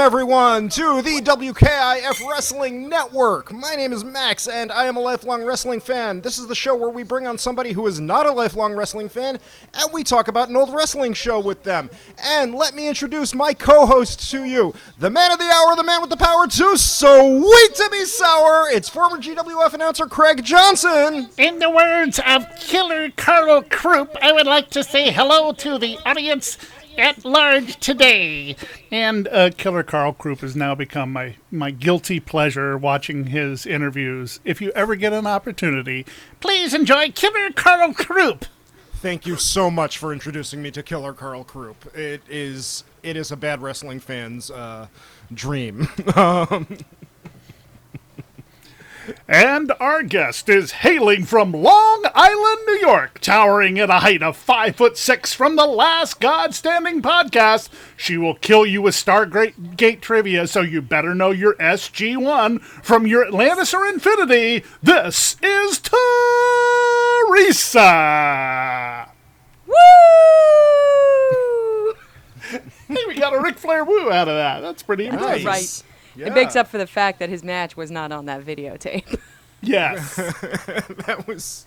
Welcome, everyone, to the WKIF Wrestling Network. My name is Max, and I am a lifelong wrestling fan. This is the show where we bring on somebody who is not a lifelong wrestling fan, and we talk about an old wrestling show with them. And let me introduce my co host to you the man of the hour, the man with the power to sweet to be sour. It's former GWF announcer Craig Johnson. In the words of Killer Karl Krupp, I would like to say hello to the audience at large today. And uh, Killer Karl Krupp has now become my, my guilty pleasure watching his interviews. If you ever get an opportunity, please enjoy Killer Karl Krupp. Thank you so much for introducing me to Killer Karl Krupp. It is it is a bad wrestling fan's uh, dream. um, And our guest is hailing from Long Island, New York, towering at a height of five foot six from the Last God Standing podcast. She will kill you with Stargate Gate trivia, so you better know your SG1 from your Atlantis or Infinity. This is Teresa. Woo! Hey, we got a Ric Flair woo out of that. That's pretty That impressive. Was right. It makes up for the fact that his match was not on that videotape. Yes. that was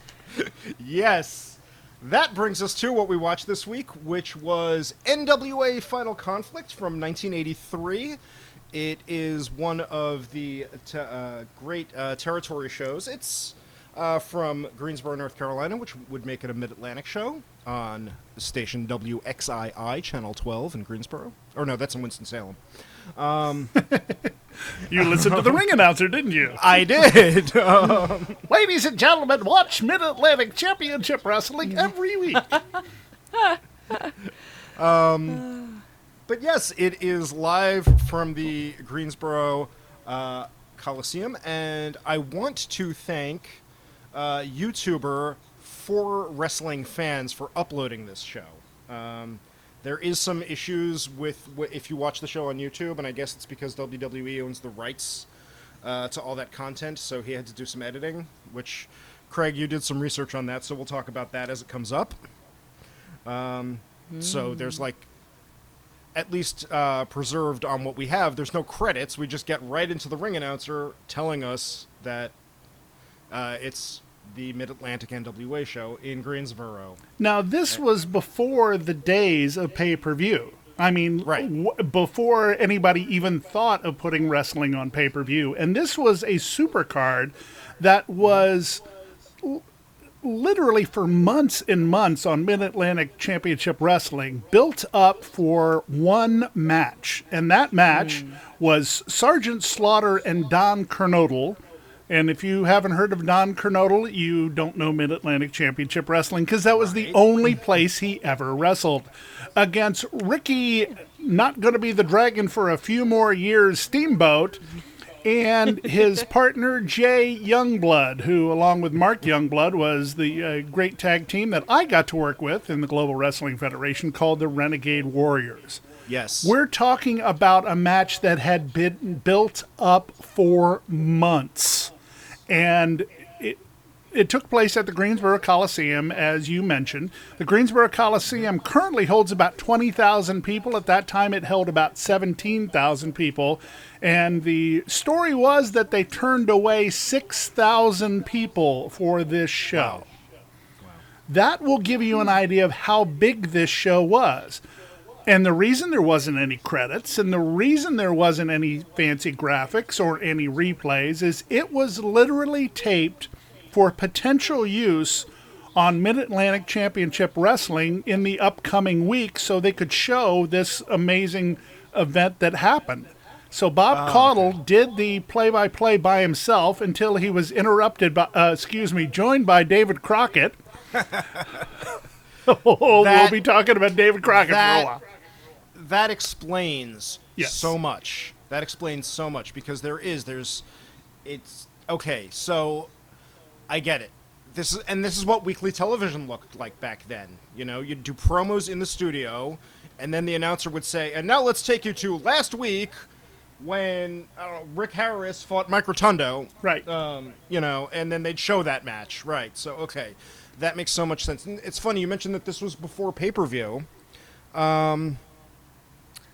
yes. That brings us to what we watched this week, which was NWA Final Conflict from 1983. It is one of the te- uh, great uh, territory shows. It's uh, from Greensboro, North Carolina, which would make it a mid-Atlantic show on station WXII, Channel 12 in Greensboro. Or no, that's in Winston-Salem. You listened to the ring announcer, didn't you? I did. Um, Ladies and gentlemen, watch Mid Atlantic Championship Wrestling every week. um, But yes, it is live from the Greensboro uh, Coliseum, and I want to thank uh, YouTuber for wrestling fans for uploading this show. Um, there is some issues with if you watch the show on YouTube, and I guess it's because WWE owns the rights uh, to all that content, so he had to do some editing. Which, Craig, you did some research on that, so we'll talk about that as it comes up. Um, So there's like at least uh, preserved on what we have. There's no credits. We just get right into the ring announcer telling us that uh, it's the Mid Atlantic NWA show in Greensboro. Now, this was before the days of pay per view. I mean, Right. w- before anybody even thought of putting wrestling on pay per view. And this was a super card that was l- literally for months and months on Mid Atlantic Championship Wrestling built up for one match. And that match hmm. was Sergeant Slaughter and Don Kernodle. And if you haven't heard of Don Kernodle, you don't know Mid Atlantic Championship Wrestling because that was the only place he ever wrestled. Against Ricky, not going to be the dragon for a few more years, Steamboat, and his partner Jay Youngblood, who, along with Mark Youngblood, was the uh, great tag team that I got to work with in the Global Wrestling Federation called the Renegade Warriors. Yes. We're talking about a match that had been built up for months. And it, it took place at the Greensboro Coliseum, as you mentioned. The Greensboro Coliseum currently holds about 20,000 people. At that time, it held about 17,000 people. And the story was that they turned away 6,000 people for this show. That will give you an idea of how big this show was. And the reason there wasn't any credits and the reason there wasn't any fancy graphics or any replays is it was literally taped for potential use on Mid Atlantic Championship Wrestling in the upcoming week so they could show this amazing event that happened. So Bob Caudle did the play-by-play by himself until he was interrupted by, uh, excuse me, joined by David Crockett. oh, we'll be talking about David Crockett for a that- while. That explains Yes. so much. That explains so much because there is there's it's okay. So I get it. This is and this is what weekly television looked like back then. You know, you'd do promos in the studio, and then the announcer would say, "And now let's take you to last week when know, Rick Harris fought Mike Rotundo." Right. Um, you know, and then they'd show that match. Right. So okay, that makes so much sense. And it's funny you mentioned that this was before pay per view.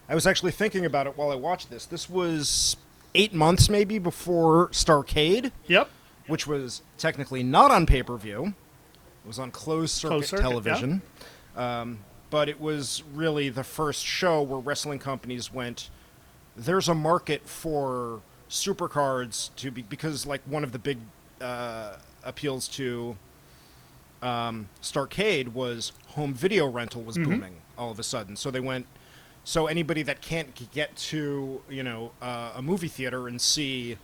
I was actually thinking about it while I watched this. This was eight months maybe before Starcade, Yep. which was technically not on pay per view. It was on closed circuit, Closed circuit, television. Um, but it was really the first show where wrestling companies went, there's a market for supercards to be, because like one of the big uh, appeals to um, Starcade was home video rental was booming all of a sudden. So they went. So anybody that can't get to you know uh, a movie theater and see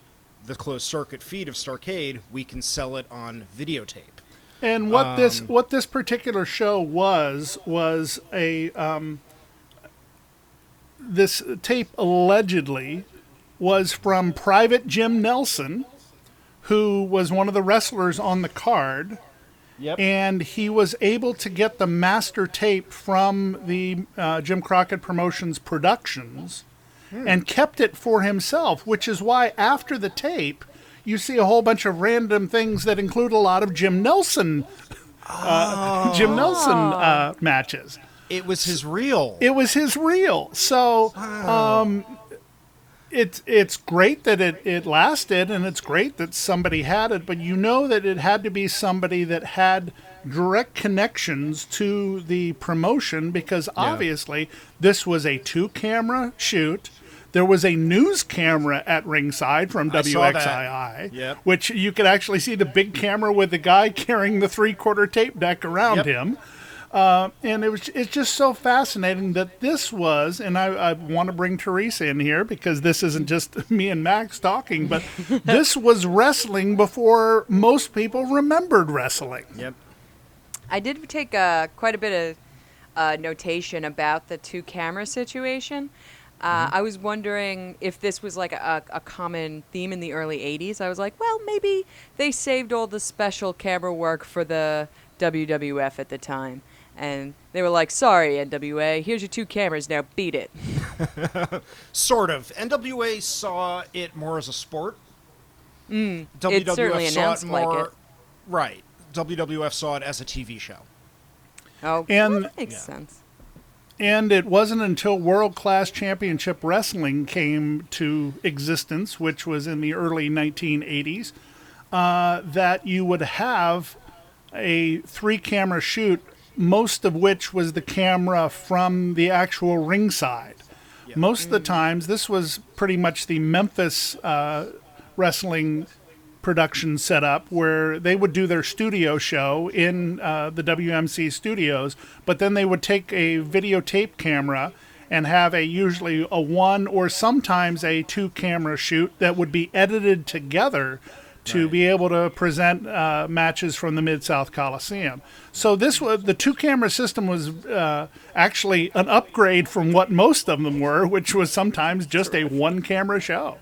the closed circuit feed of Starcade, we can sell it on videotape. And what this Um, what this particular show was was a um, this tape allegedly was from Private Jim Nelson, who was one of the wrestlers on the card, Yep. and he was able to get the master tape from the uh, Jim Crockett Promotions Productions and kept it for himself, which is why after the tape, you see a whole bunch of random things that include a lot of Jim Nelson, uh, Jim Nelson uh, matches. it was his reel. It was his reel, so um, it's it's great that it, it lasted, and it's great that somebody had it. But you know that it had to be somebody that had direct connections to the promotion because obviously this was a two camera shoot. There was a news camera at ringside from. WXII, Yep. which you could actually see the big camera with the guy carrying the three quarter tape deck around Yep. him. Uh, and it was it's just so fascinating that this was, and I, I want to bring Teresa in here because this isn't just me and Max talking, but this was wrestling before most people remembered wrestling. yep. I did take uh, quite a bit of uh, notation about the two camera situation. Uh, I was wondering if this was like a, a common theme in the early 80s. I was like, well, maybe they saved all the special camera work for the WWF at the time. And they were like, sorry, NWA, here's your two cameras, now beat it. Sort of. NWA saw it more as a sport. Mm, it certainly announced like it. Right. WWF saw it as a TV show. Oh, And- well, that makes Yeah. sense. And it wasn't until World Class Championship Wrestling came to existence, which was in the early 1980s, uh, that you would have a three camera shoot, most of which was the camera from the actual ringside. Most of the times, this was pretty much the Memphis uh, wrestling production setup where they would do their studio show in uh, the WMC studios, but then they would take a videotape camera and have a usually a one or sometimes a two camera shoot that would be edited together to be able to present uh, matches from the Mid South Coliseum. So this was the two camera system was uh, actually an upgrade from what most of them were, which was sometimes just a one camera show.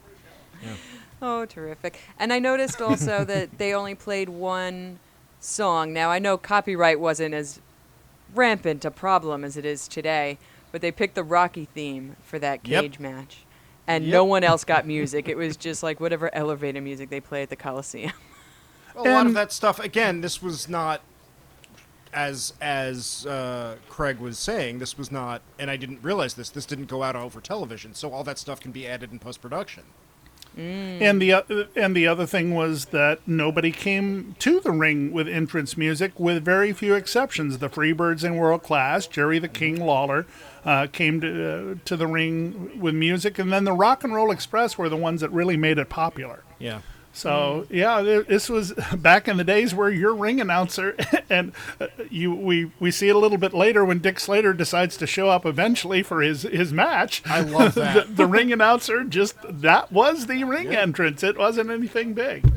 Oh, terrific. And I noticed also that they only played one song. Now, I know copyright wasn't as rampant a problem as it is today, but they picked the Rocky theme for that Yep. cage match. And Yep. no one else got music. It was just like whatever elevator music they play at the Coliseum. A lot of that stuff. Again, this was not as as uh, Craig was saying. This was not, and I didn't realize this. This didn't go out over television, so all that stuff can be added in post production. And the o- and the other thing was that nobody came to the ring with entrance music, with very few exceptions. The Freebirds in world class, Jerry the King Lawler, uh, came to uh, to the ring with music, and then the Rock and Roll Express were the ones that really made it popular. Yeah. So yeah, th- this was back in the days where your ring announcer, and uh, you we we see it a little bit later when Dick Slater decides to show up eventually for his his match. I love the, that. the ring announcer just that was the ring entrance. It wasn't anything big.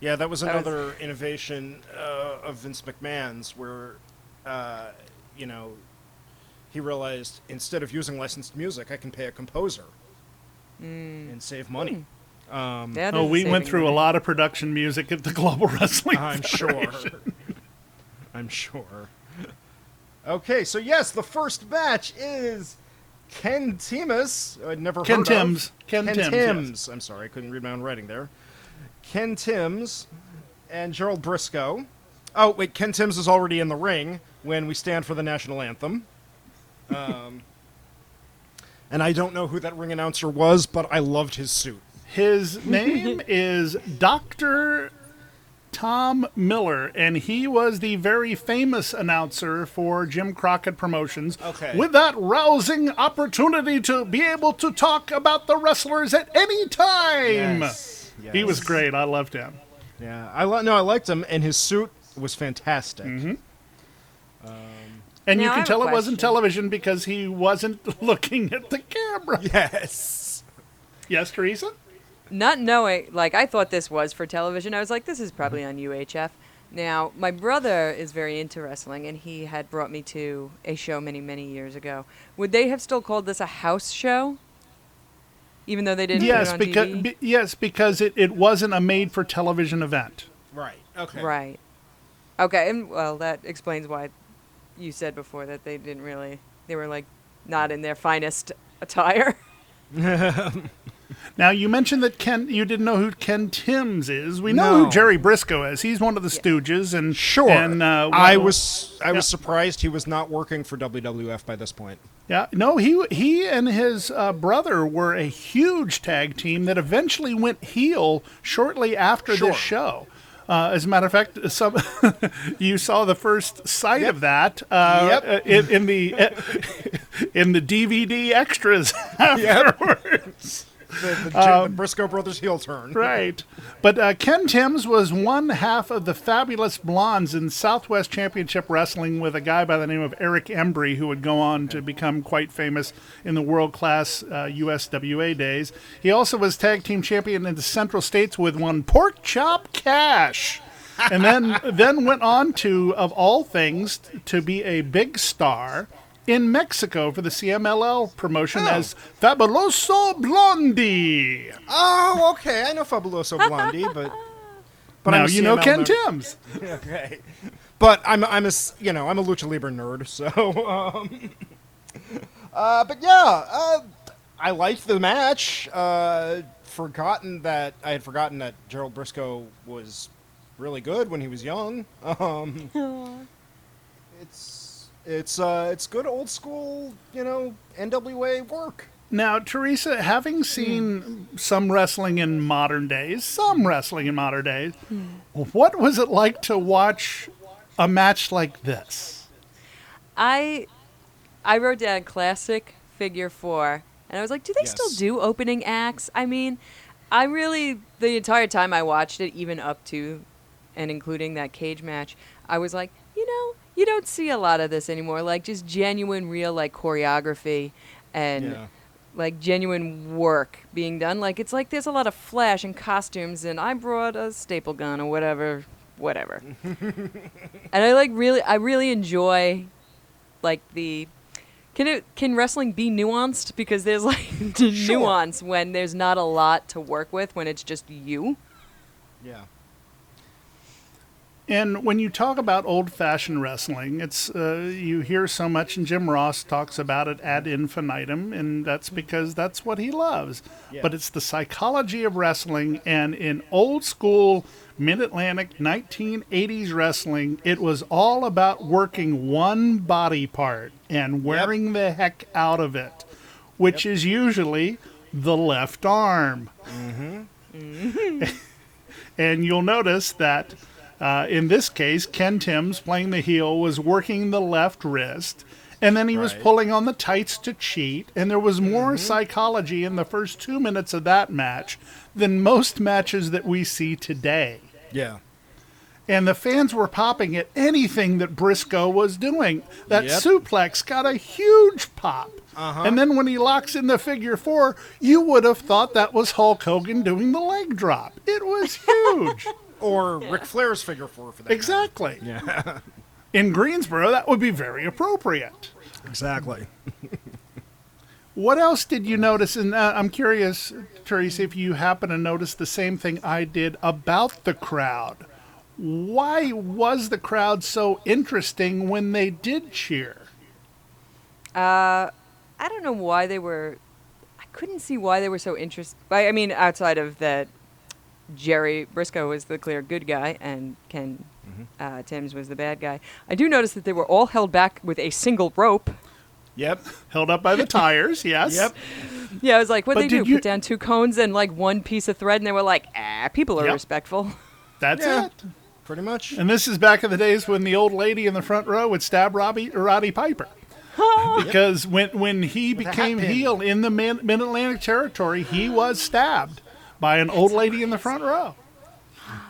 Yeah, that was That was- another innovation uh, of Vince McMahon's, where, uh, you know, he realized instead of using licensed music, I can pay a composer and save money. Um, that Oh, we went saving through a lot of production music at the Global Wrestling. I'm sure. I'm sure. Okay, so yes, the first match is Ken Timus. I'd never Ken heard Timms. of. Ken Ken Timms, Timms. I'm sorry, I couldn't read my own writing there. Ken Timms and Gerald Brisco. Oh wait, Ken Timms is already in the ring when we stand for the national anthem. Um, and I don't know who that ring announcer was, but I loved his suit. His name is Dr. Tom Miller, and he was the very famous announcer for Jim Crockett Promotions. Okay. With that rousing opportunity to be able to talk about the wrestlers at any time. Yes, He was great. I loved him. Yeah, I li- no, I liked him, and his suit was fantastic. Mm-hmm. And Now, you can tell it wasn't television because he wasn't looking at the camera. Yes. Yes, Teresa? Not knowing, like, I thought this was for television. I was like, this is probably mm-hmm. on UHF. Now, my brother is very into wrestling, and he had brought me to a show many, many years ago. Would they have still called this a house show? Even though they didn't Yes, put it on because TV? be, yes, because it, it wasn't a made for television event. Right. Okay. Right. Okay, and well, that explains why you said before that they didn't really, they were like not in their finest attire. Now you mentioned that Ken you didn't know who Ken Timms is. We know No. who Jerry Brisco is. He's one of the Stooges and Sure. And uh, I was I was Yeah. surprised he was not working for WWF by this point. Yeah, no, he he and his uh, brother were a huge tag team that eventually went heel shortly after Sure. this show. Uh, as a matter of fact, some you saw the first sight Yep. of that uh, Yep. uh, in, in the in the DVD extras afterwards. The, the, Jim- the Brisco brothers heel turn. Right. But uh, Ken Timms was one half of the Fabulous Blondes in Southwest Championship Wrestling with a guy by the name of Eric Embry, who would go on to become quite famous in the world class uh, USWA days. He also was tag team champion in the Central States with one Pork Chop Cash. and then then went on to, of all things, to be a big star in Mexico for the CMLL promotion Oh. as Fabuloso Blondie. Oh, okay. I know Fabuloso Blondie, but but now I'm a you know Ken member. Timms. okay. But I'm I'm a s- you know I'm a lucha libre nerd, so um, uh, but yeah, uh, I liked the match. Uh, forgotten that I had forgotten that Gerald Brisco was really good when he was young. Um, it's it's uh, it's good old school you know NWA work. Now, Teresa, having hmm. seen some wrestling in modern days, some hmm. wrestling in modern days, hmm. what was it like to watch a match like this? I I wrote down classic figure four, and I was like, do they Yes. still do opening acts? I mean, I really the entire time I watched it, even up to and including that cage match, I was like, you know, you don't see a lot of this anymore. Like just genuine, real like choreography and Yeah. like genuine work being done. Like it's like there's a lot of flash and costumes, and I brought a staple gun or whatever, whatever. and I like really, I really enjoy like the. Can it can wrestling be nuanced because there's like nuance when there's not a lot to work with when it's just you. Yeah. And when you talk about old-fashioned wrestling, it's uh, you hear so much, and Jim Ross talks about it ad infinitum, and that's because that's what he loves. Yeah. But it's the psychology of wrestling, and in old school mid-Atlantic 1980s wrestling, it was all about working one body part and wearing the heck out of it, which is usually the left arm. And you'll notice that uh, in this case, Ken Timms playing the heel was working the left wrist, and then he was pulling on the tights to cheat. And there was more psychology in the first two minutes of that match than most matches that we see today. Yeah. And the fans were popping at anything that Brisco was doing. That Yep. suplex got a huge pop. Uh-huh. And then when he locks in the figure four, you would have thought that was Hulk Hogan doing the leg drop. It was huge. Or Ric Flair's figure four for that. matter. exactly. Yeah. In Greensboro, that would be very appropriate. exactly. What else did you notice? And uh, I'm curious, Teresa, if you happen to notice the same thing I did about the crowd. Why was the crowd so interesting when they did cheer? Uh, I don't know why they were. I couldn't see why they were so interested. I mean, outside of that, Jerry Brisco was the clear good guy, and Ken uh, Timms was the bad guy. I do notice that they were all held back with a single rope. Yep. held up by the tires. Yes. Yep. Yeah, I was like, what they do? you- Put down two cones and like one piece of thread, and they were like, ah, people are Yep. respectful. That's Yeah. it. Pretty much. And this is back in the days when the old lady in the front row would stab Robbie Roddy Piper. because when when he a became heel in the Mid Atlantic territory, he was stabbed by an old lady in the front row.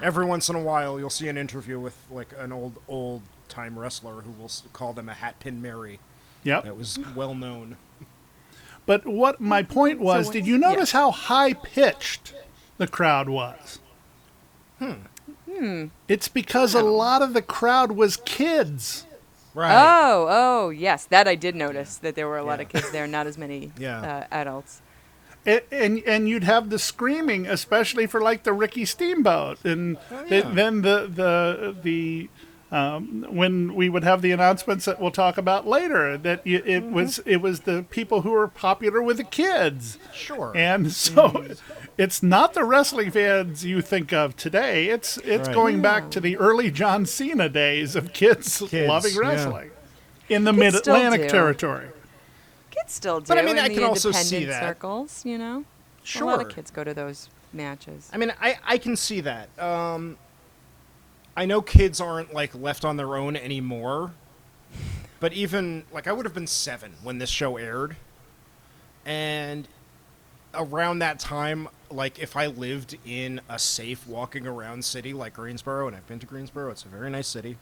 Every once in a while, you'll see an interview with like an old old time wrestler who will call them a hat pin Mary. Yep. That was well known. But what my point was, what- did you notice how high pitched the crowd was? Hmm. Hmm. It's because a lot of the crowd was kids. Right. Oh, oh, yes, that I did notice that there were a lot of kids there, not as many Yeah. uh, adults. And, and and you'd have the screaming, especially for like the Ricky Steamboat, and Oh, yeah. then the the the um, when we would have the announcements that we'll talk about later, that y- it Mm-hmm. was it was the people who were popular with the kids, Sure. and so Mm-hmm. it's not the wrestling fans you think of today. It's it's Right. going back to the early John Cena days of kids, Kids, loving yeah. wrestling in the Mid Atlantic territory. Kids still do. But, I mean, I can also see that. circles, you know. sure. A lot of kids go to those matches. I mean, I, I can see that. Um, I know kids aren't like left on their own anymore, but even like I would have been seven when this show aired, and around that time, like if I lived in a safe walking around city like Greensboro, and I've been to Greensboro, it's a very nice city.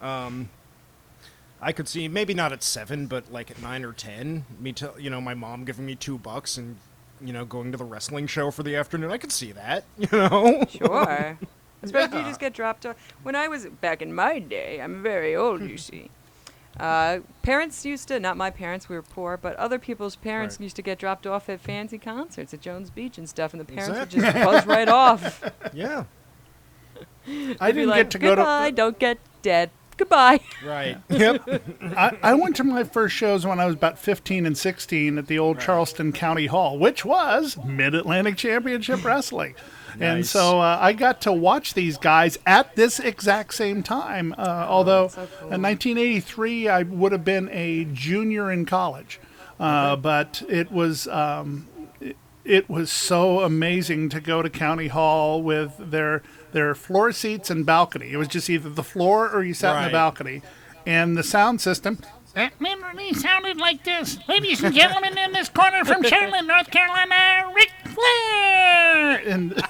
Um, I could see maybe not at seven, but like at nine or ten, me tell you know my mom giving me two bucks and you know going to the wrestling show for the afternoon. I could see that, you know. Sure. Especially if you just get dropped off. When I was back in my day, I'm very old, you see. Uh, parents used to, not my parents, we were poor, but other people's parents Right. used to get dropped off at fancy concerts at Jones Beach and stuff, and the parents Exactly. would just buzz right off. yeah. I didn't like, get to go to. Goodbye, don't get dead. Goodbye. Right. Yep. I, I went to my first shows when I was about 15 and 16 at the old Charleston County Hall, which was Mid Atlantic Championship Wrestling. And so uh, I got to watch these guys at this exact same time. Uh, although that's so cool. in 1983, I would have been a junior in college. Uh, But it was. Um, it, it was so amazing to go to County Hall with their their floor seats and balcony. It was just either the floor or you sat in the balcony, and the sound system That literally sounded like this. Ladies and gentlemen, in this corner from Charlotte, North Carolina, Ric Flair! and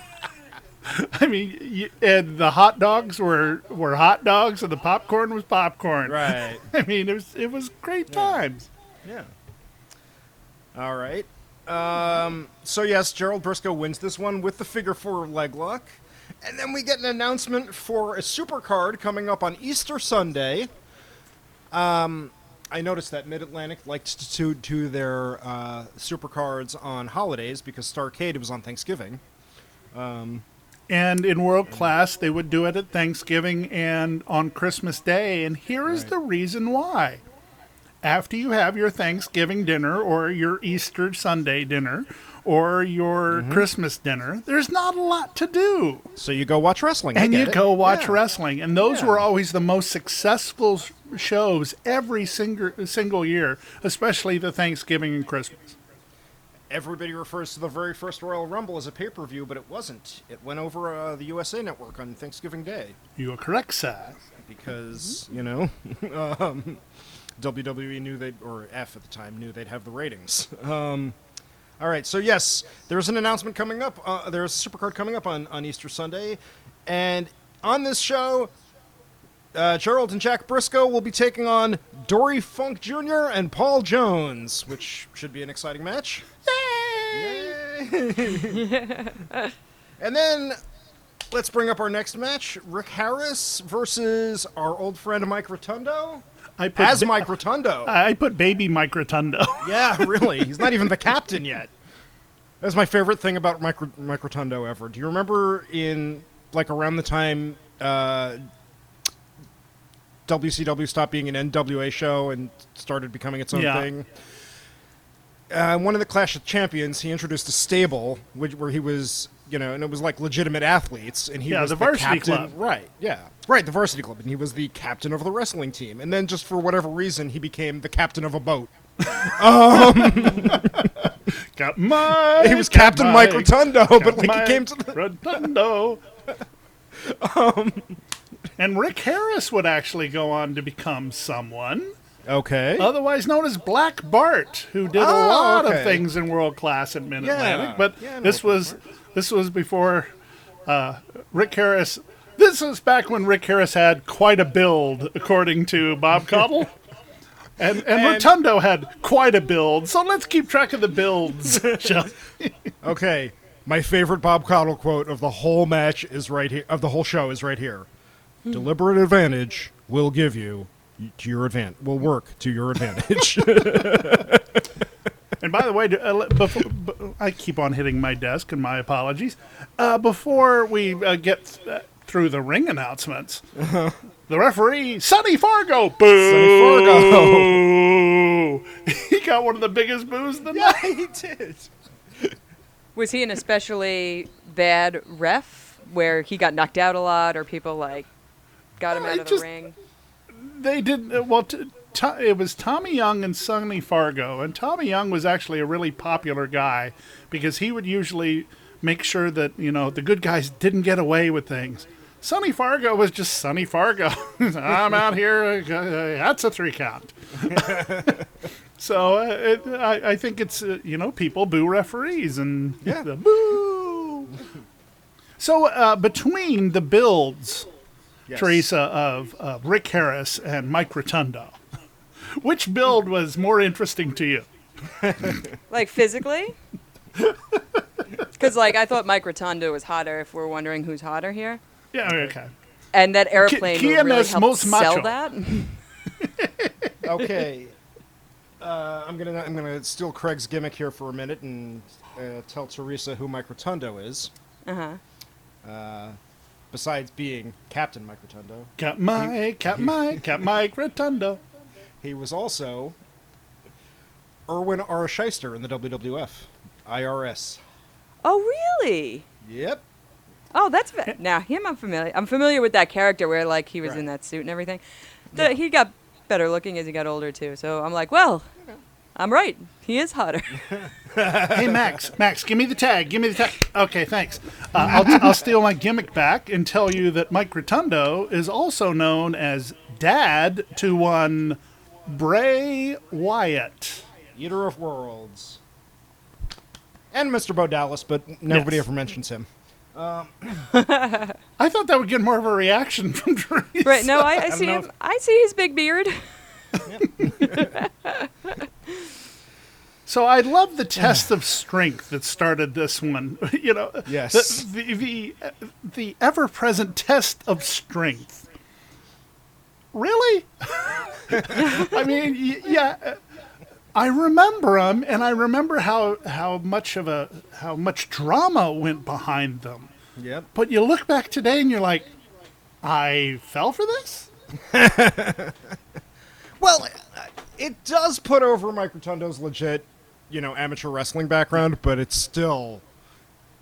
I mean, you, and the hot dogs were were hot dogs, and the popcorn was popcorn. right. I mean, it was it was great times. Yeah. All right. Um, so yes, Gerald Brisco wins this one with the figure four leg lock, and then we get an announcement for a super card coming up on Easter Sunday. Um, I noticed that Mid Atlantic liked to do their uh, super cards on holidays because Starcade was on Thanksgiving. And in world class, they would do it at Thanksgiving and on Christmas Day. And here is Right. the reason why. After you have your Thanksgiving dinner or your Easter Sunday dinner or your Mm-hmm. Christmas dinner, there's not a lot to do. So you go watch wrestling, and you it. go watch Yeah. wrestling and those Yeah. were always the most successful shows every single single year especially the thanksgiving and christmas Everybody refers to the very first Royal Rumble as a pay per view, but it wasn't. It went over uh, the USA Network on Thanksgiving Day. you are correct sir because you know um, WWE knew they or F at the time knew they'd have the ratings. Um, all right, so yes, there's an announcement coming up. Uh, there's a supercard coming up on on Easter Sunday, and on this show. Uh, Gerald and Jack Brisco will be taking on Dory Funk Jr. and Paul Jones, which should be an exciting match. Yay! and then let's bring up our next match: Rick Harris versus our old friend Mike Rotundo. I put As ba- Mike Rotundo. i put baby mike rotundo yeah, really. He's not even the captain yet. That's my favorite thing about Mike, Mike Rotundo ever. Do you remember in like around the time uh, WCW stopped being an NWA show and started becoming its own Yeah. thing? Uh, one of the Clash of Champions, he introduced a stable which, where he was, you know, and it was like legitimate athletes, and he Yeah, was the varsity captain, club. right? Yeah, right, the varsity club, and he was the captain of the wrestling team, and then just for whatever reason, he became the captain of a boat. Got my. He was Captain Mike Rotundo, but like Mike he came to the. Rotundo. and Rick Harris would actually go on to become someone, Okay. otherwise known as Black Bart, who did a Oh, lot okay. of things in world class at Mid Atlantic. Yeah. But Yeah, this was this was before uh, Rick Harris. This was back when Rick Harris had quite a build, according to Bob Caudle. And, and, Rotundo had quite a build, so let's keep track of the builds. Okay. My favorite Bob Caudle quote of the whole match is right here. Of the whole show is right here. Deliberate advantage will give you to your advantage. Will work to your advantage. And by the way, uh, before, b- I keep on hitting my desk, and my apologies. Uh, before we uh, get uh, through the ring announcements, the referee, Sonny Fargo, boo! Sonny Fargo. he got one of the biggest boos of the night. he did. Was he an especially bad ref where he got knocked out a lot or people like got him I out of just- the ring? They did uh, well. T- To- it was Tommy Young and Sonny Fargo, and Tommy Young was actually a really popular guy because he would usually make sure that you know the good guys didn't get away with things. Sonny Fargo was just Sonny Fargo. I'm out here. uh, that's a three count. so uh, it, I, I think it's uh, you know people boo referees and Yeah. the boo. So uh, between the builds. Yes. Teresa of uh, Rick Harris and Mike Rotundo. Which build was more interesting to you? Like physically? Because like I thought Mike Rotundo was hotter. If we're wondering who's hotter here, Yeah, okay. and that airplane ¿quién would really es help most sell macho? that. Okay. Uh, I'm gonna I'm gonna steal Craig's gimmick here for a minute and uh, tell Teresa who Mike Rotundo is. Uh huh. Uh, besides being Captain Mike Rotundo, Cap Mike, Cap Mike, Cap Mike Rotundo. he was also Irwin R. Schyster in the WWF, IRS. Oh really? Yep. Oh, that's fa- now him. I'm familiar. I'm familiar with that character where like he was Right. in that suit and everything. The, He got better looking as he got older too. So I'm like, well, I'm right. He is hotter. Hey, Max, Max, give me the tag. Give me the tag. Okay, thanks. Uh, I'll, I'll steal my gimmick back and tell you that Mike Rotundo is also known as dad to one Bray Wyatt. Eater of Worlds. And Mr. Bo Dallas, but nobody Yes. ever mentions him. Um, I thought that would get more of a reaction from Teresa. right? No, I, I don't see know him. I see his big beard. So I love the test of strength that started this one. You know, Yes. the the the, the ever-present test of strength. Really? I mean, yeah. Uh, I remember them, and I remember how how much of a how much drama went behind them. Yep. But you look back today, and you're like, I fell for this. Well, it does put over Mike Rotundo's legit, you know, amateur wrestling background, but it's still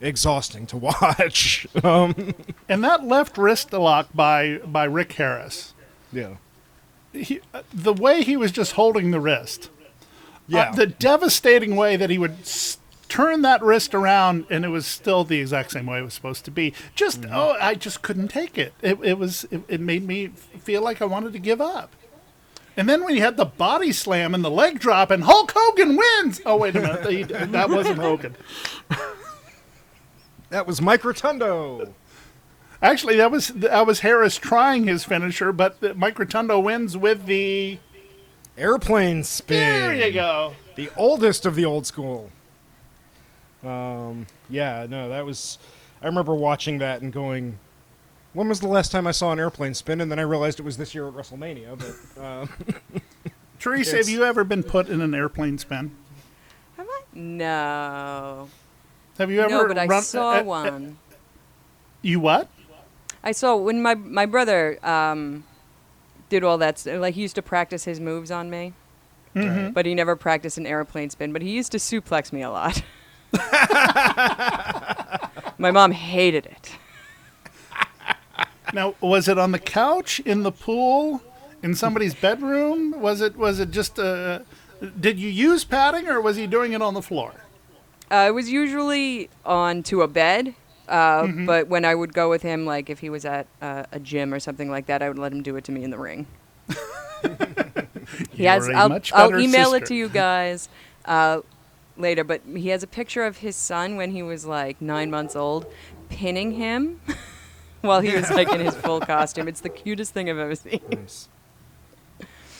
exhausting to watch. um, And that left wrist lock by by Rick Harris. yeah. he, uh, the way he was just holding the wrist, Yeah. uh, the devastating way that he would s- turn that wrist around, and it was still the exact same way it was supposed to be. Just Mm-hmm. oh, I just couldn't take it. It, it was it, it made me feel like I wanted to give up. And then when you had the body slam and the leg drop, and Hulk Hogan wins. Oh wait a minute, he, that wasn't Hogan. that was Mike Rotundo. Actually, that was that was Harris trying his finisher, but uh, Mike Rotundo wins with the. Airplane spin. There you go. The oldest of the old school. Um, yeah, no, that was. I remember watching that and going, when was the last time I saw an airplane spin? And then I realized it was this year at WrestleMania. But um, Teresa, have you ever been put in an airplane spin? Have I? No. Have you ever? No, but I run- saw uh, uh, one. you what? I saw when my my brother um, did all that. st- Like he used to practice his moves on me, Mm-hmm. but he never practiced an airplane spin. But he used to suplex me a lot. my mom hated it. Now, was it on the couch, in the pool, in somebody's bedroom? Was it? Was it just uh, did you use padding or was he doing it on the floor? Uh, it was usually onto a bed, uh, but when I would go with him, like if he was at uh, a gym or something like that, I would let him do it to me in the ring. he has. I'll, I'll email it to you guys uh, later, but he has a picture of his son when he was like nine months old, pinning him while he was like in his full costume. It's the cutest thing I've ever seen. Nice.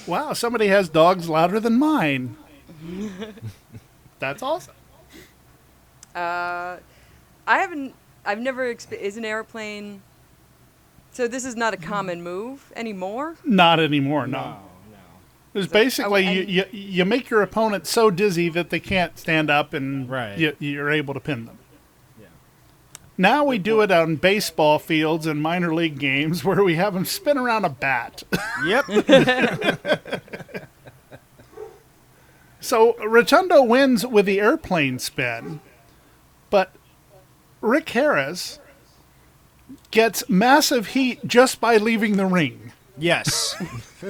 Wow, somebody has dogs louder than mine. That's awesome. Uh, I haven't. I've never. Exp- is an airplane. So this is not a common move anymore. Not anymore, no. No, no. It's So- basically oh, you, you you make your opponent so dizzy that they can't stand up and Right. you, you're able to pin them. Yeah. Now we do it on baseball fields and minor league games where we have them spin around a bat. Yep. so Rotundo wins with the airplane spin, but Rick Harris gets massive heat just by leaving the ring. yes.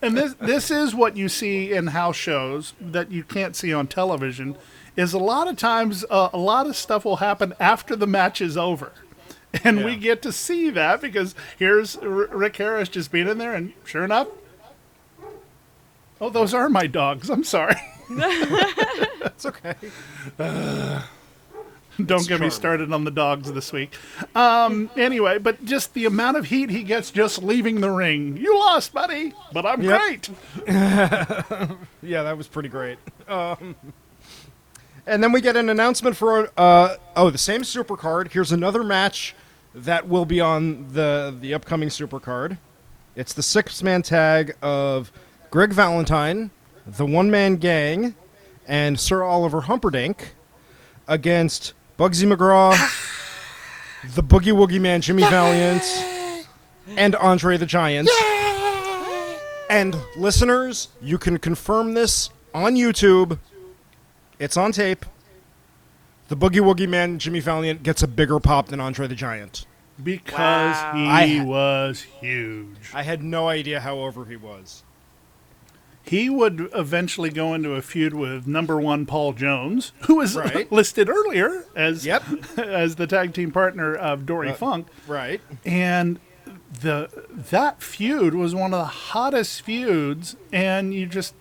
And this this is what you see in house shows that you can't see on television. Is a lot of times uh, a lot of stuff will happen after the match is over, and we get to see that because here's R- Rick Harris just being in there, and sure enough, oh, those are my dogs. I'm sorry. It's okay. Don't get me started on the dogs this week. Um, anyway, but just the amount of heat he gets just leaving the ring. You lost, buddy, but I'm Yep. great. Yeah, that was pretty great. Um, and then we get an announcement for uh, oh the same super card. Here's another match that will be on the the upcoming super card. It's the six man tag of Greg Valentine, the one man gang, and Sir Oliver Humperdink against Bugsy McGraw, the Boogie Woogie Man Jimmy Valiant, and Andre the Giant. And listeners, you can confirm this on YouTube. It's on tape. The Boogie Woogie Man, Jimmy Valiant, gets a bigger pop than Andre the Giant. Because Wow. he I was huge. I had no idea how over he was. He would eventually go into a feud with number one Paul Jones, who was Right. listed earlier as Yep. as the tag team partner of Dory Uh, Funk, Right. and the that feud was one of the hottest feuds. And you just,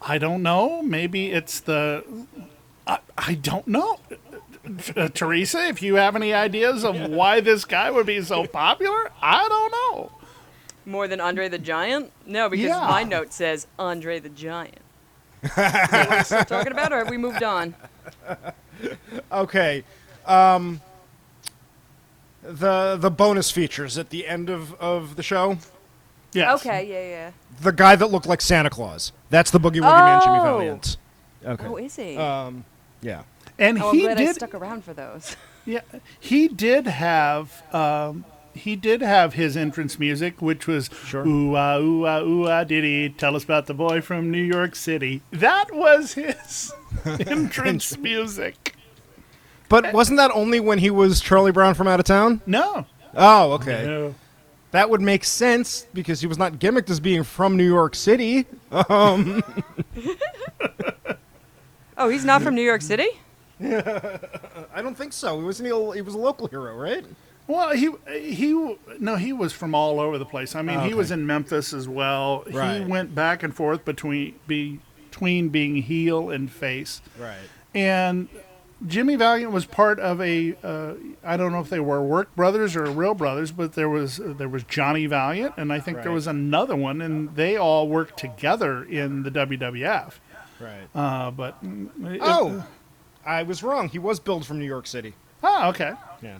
I don't know, maybe it's the, I, I don't know. Uh, Teresa, if you have any ideas of why this guy would be so popular, I don't know. More than Andre the Giant? No, because Yeah. my note says Andre the Giant. Are we still talking about, or have we moved on? Okay. Um, the the bonus features at the end of, of the show. Yes. Okay, yeah, yeah. The guy that looked like Santa Claus. That's the Boogie Woogie Man, Jimmy Oh. Valiant. Okay. Oh, is he? Um, yeah. And oh, I'm he glad I did stuck around for those. Yeah, he did have um, he did have his entrance music, which was Sure. ooh ah ooh ah ooh ah diddy. Tell us about the boy from New York City. That was his entrance music. But wasn't that only when he was Charlie Brown from out of town? No, Oh, okay. no. That would make sense because he was not gimmicked as being from New York City. Um, Oh, he's not from New York City? I don't think so. He was he a, he was a local hero, right? Well, he he no, he was from all over the place. I mean, Oh, he was in Memphis as well. He went back and forth between be, between being heel and face. Right. and Jimmy Valiant was part of a uh, I don't know if they were work brothers or real brothers, but there was there was Johnny Valiant, and I think there was another one, and they all worked together in the WWF. Right. Uh, but mm, it- oh, I was wrong. He was billed from New York City. oh, okay. Yeah.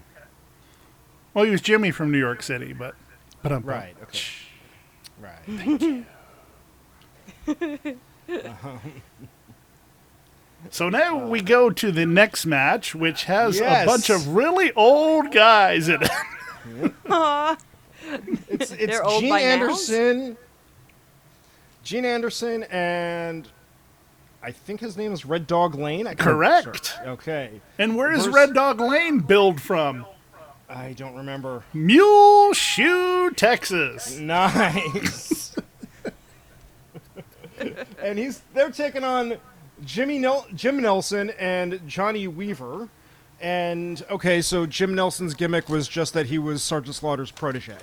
Well, he was Jimmy from New York City, but but um, Right. Okay. Right. So now we go to the next match, which has Yes. a bunch of really old guys in it. It's it's They're old Gene by now? Anderson. Gene Anderson and I think his name is Red Dog Lane. I Correct. sure. Okay. And where is Verse- Red Dog Lane billed from? I don't remember. Muleshoe, Texas. Nice. and he's they're taking on Jimmy Nel- Jim Nelson and Johnny Weaver. And okay, so Jim Nelson's gimmick was just that he was Sergeant Slaughter's protege.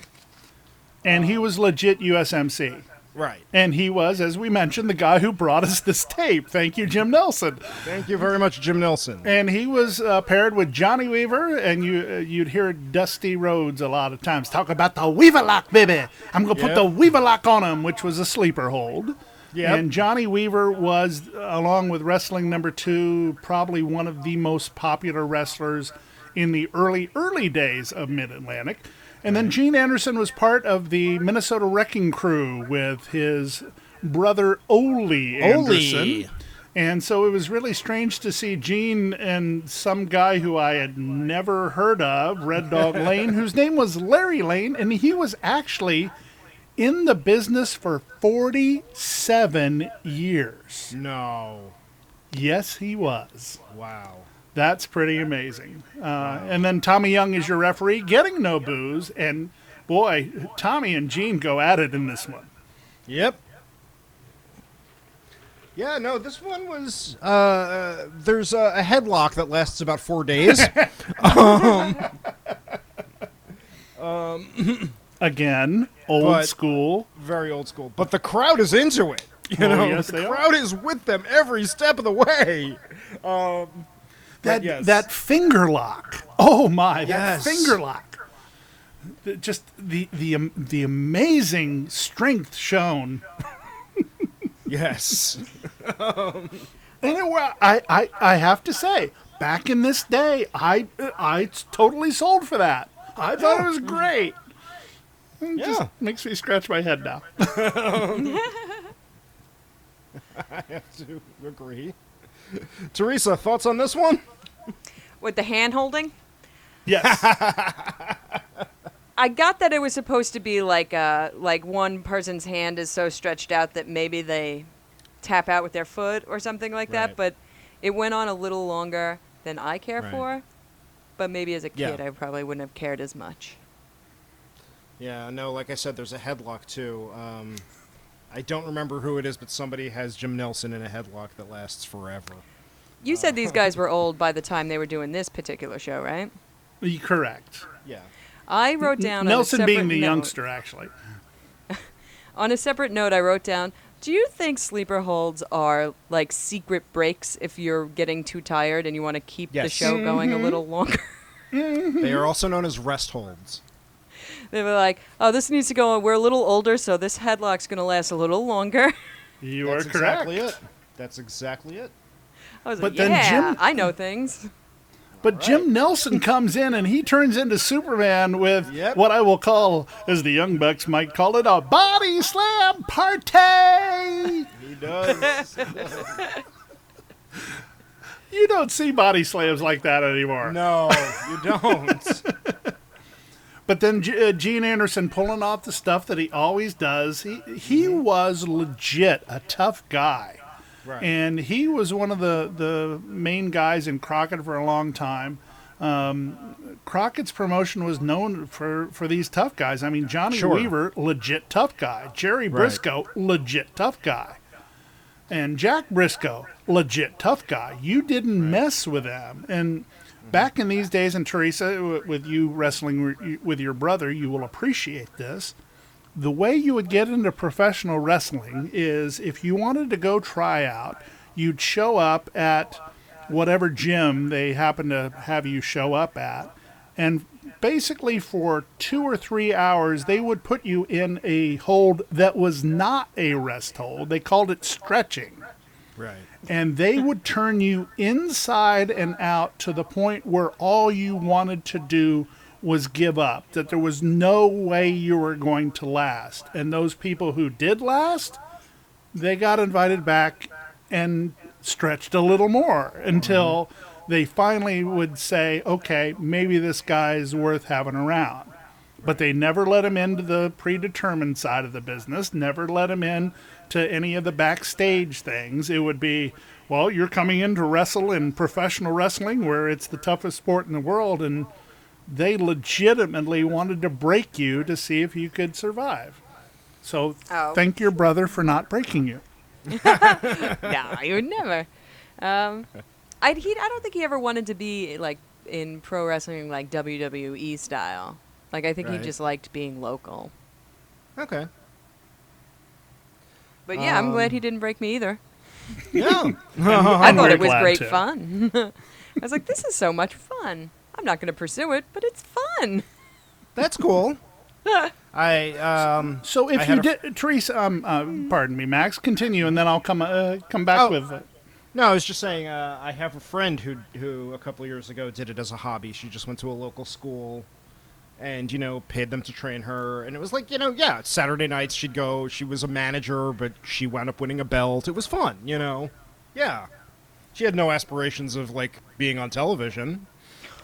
And he was legit USMC. Right. And he was, as we mentioned, the guy who brought us this tape. Thank you, Jim Nelson. Thank you very much, Jim Nelson. And he was uh, paired with Johnny Weaver, and you uh, you'd hear Dusty Rhodes a lot of times talk about the Weaver lock, baby. I'm gonna put Yep. the Weaver lock on him, which was a sleeper hold. Yep. And Johnny Weaver was, along with wrestling number two, probably one of the most popular wrestlers in the early early days of Mid Atlantic. And then Gene Anderson was part of the Minnesota Wrecking Crew with his brother Ole Anderson. Ole. And so it was really strange to see Gene and some guy who I had never heard of, Red Dog Lane, whose name was Larry Lane, and he was actually in the business for 47 years. No. Yes, he was. Wow. That's pretty amazing. Uh, and then Tommy Young is your referee, getting no booze. And boy, Tommy and Gene go at it in this one. Yep. Yeah, no, this one was. Uh, uh, there's a, a headlock that lasts about four days. Again, old school. Very old school, but the crowd is into it. You Oh, know, yes, the they are. crowd is with them every step of the way. Um, That yes. that finger lock. Oh my, that finger lock. Just the the am- the amazing strength shown. yes. It, wa- I, I I have to say, back in this day, I I totally sold for that. I thought it was great. It Just Yeah. makes me scratch my head now. I have to agree. Teresa, thoughts on this one? With the hand holding, Yes. I got that it was supposed to be like uh like one person's hand is so stretched out that maybe they tap out with their foot or something like Right. that, but it went on a little longer than I care Right. for. But maybe as a Yeah. kid I probably wouldn't have cared as much. Yeah, no, like I said, there's a headlock too. Um, I don't remember who it is, but somebody has Jim Nelson in a headlock that lasts forever. You said these guys were old by the time they were doing this particular show, right? Correct. Yeah. I wrote down on a Nelson being separate the note- youngster, actually. On a separate note, I wrote down Do you think sleeper holds are like secret breaks if you're getting too tired and you want to keep the Yes. show mm-hmm. going a little longer? Mm-hmm. They are also known as rest holds. they were like, oh, this needs to go on. We're a little older, so this headlock's going to last a little longer. You That's are correct. exactly it. That's exactly it. I was But like, then yeah, Jim- I know things. But Jim Nelson comes in and he turns into Superman with Yep. what I will call, as the Young Bucks might call it, a body slam party. He does. You don't see body slams like that anymore. no, you don't. But then G- uh, Gene Anderson pulling off the stuff that he always does. He he was legit a tough guy, Right. and he was one of the the main guys in Crockett for a long time. Um, Crockett's promotion was known for for these tough guys. I mean, Johnny Sure. Weaver, legit tough guy. Jerry Right. Briscoe, legit tough guy. And Jack Briscoe, legit tough guy. You didn't mess with them. And back in these days, and Teresa, with you wrestling with your brother, you will appreciate this. The way you would get into professional wrestling is if you wanted to go try out, you'd show up at whatever gym they happen to have you show up at. And basically, for two or three hours, they would put you in a hold that was not a rest hold. They called it stretching right. and they would turn you inside and out to the point where all you wanted to do was give up, that there was no way you were going to last. And those people who did last, they got invited back and stretched a little more until mm-hmm. they finally would say, okay, maybe this guy's worth having around. But they never let him into the predetermined side of the business, never let him in to any of the backstage things. It would be, well, you're coming in to wrestle in professional wrestling where it's the toughest sport in the world, and they legitimately wanted to break you to see if you could survive. So Oh. thank your brother for not breaking you. no, he would never. Um, I he I don't think he ever wanted to be like in pro wrestling like WWE style. Like I think he just liked being local. Okay. But yeah, I'm glad Um, he didn't break me either. Yeah. I thought it was great too. fun. I was like, this is so much fun. I'm not going to pursue it, but it's fun. That's cool. I um. So I if had you a- did, Teresa, um, uh, pardon me, Max, continue, and then I'll come uh, come back Oh. with. Uh, No, I was just saying. Uh, I have a friend who who a couple of years ago did it as a hobby. She just went to a local school, and you know paid them to train her. And it was like you know yeah, Saturday nights she'd go. She was a manager, but she wound up winning a belt. It was fun, you know. Yeah, she had no aspirations of like being on television.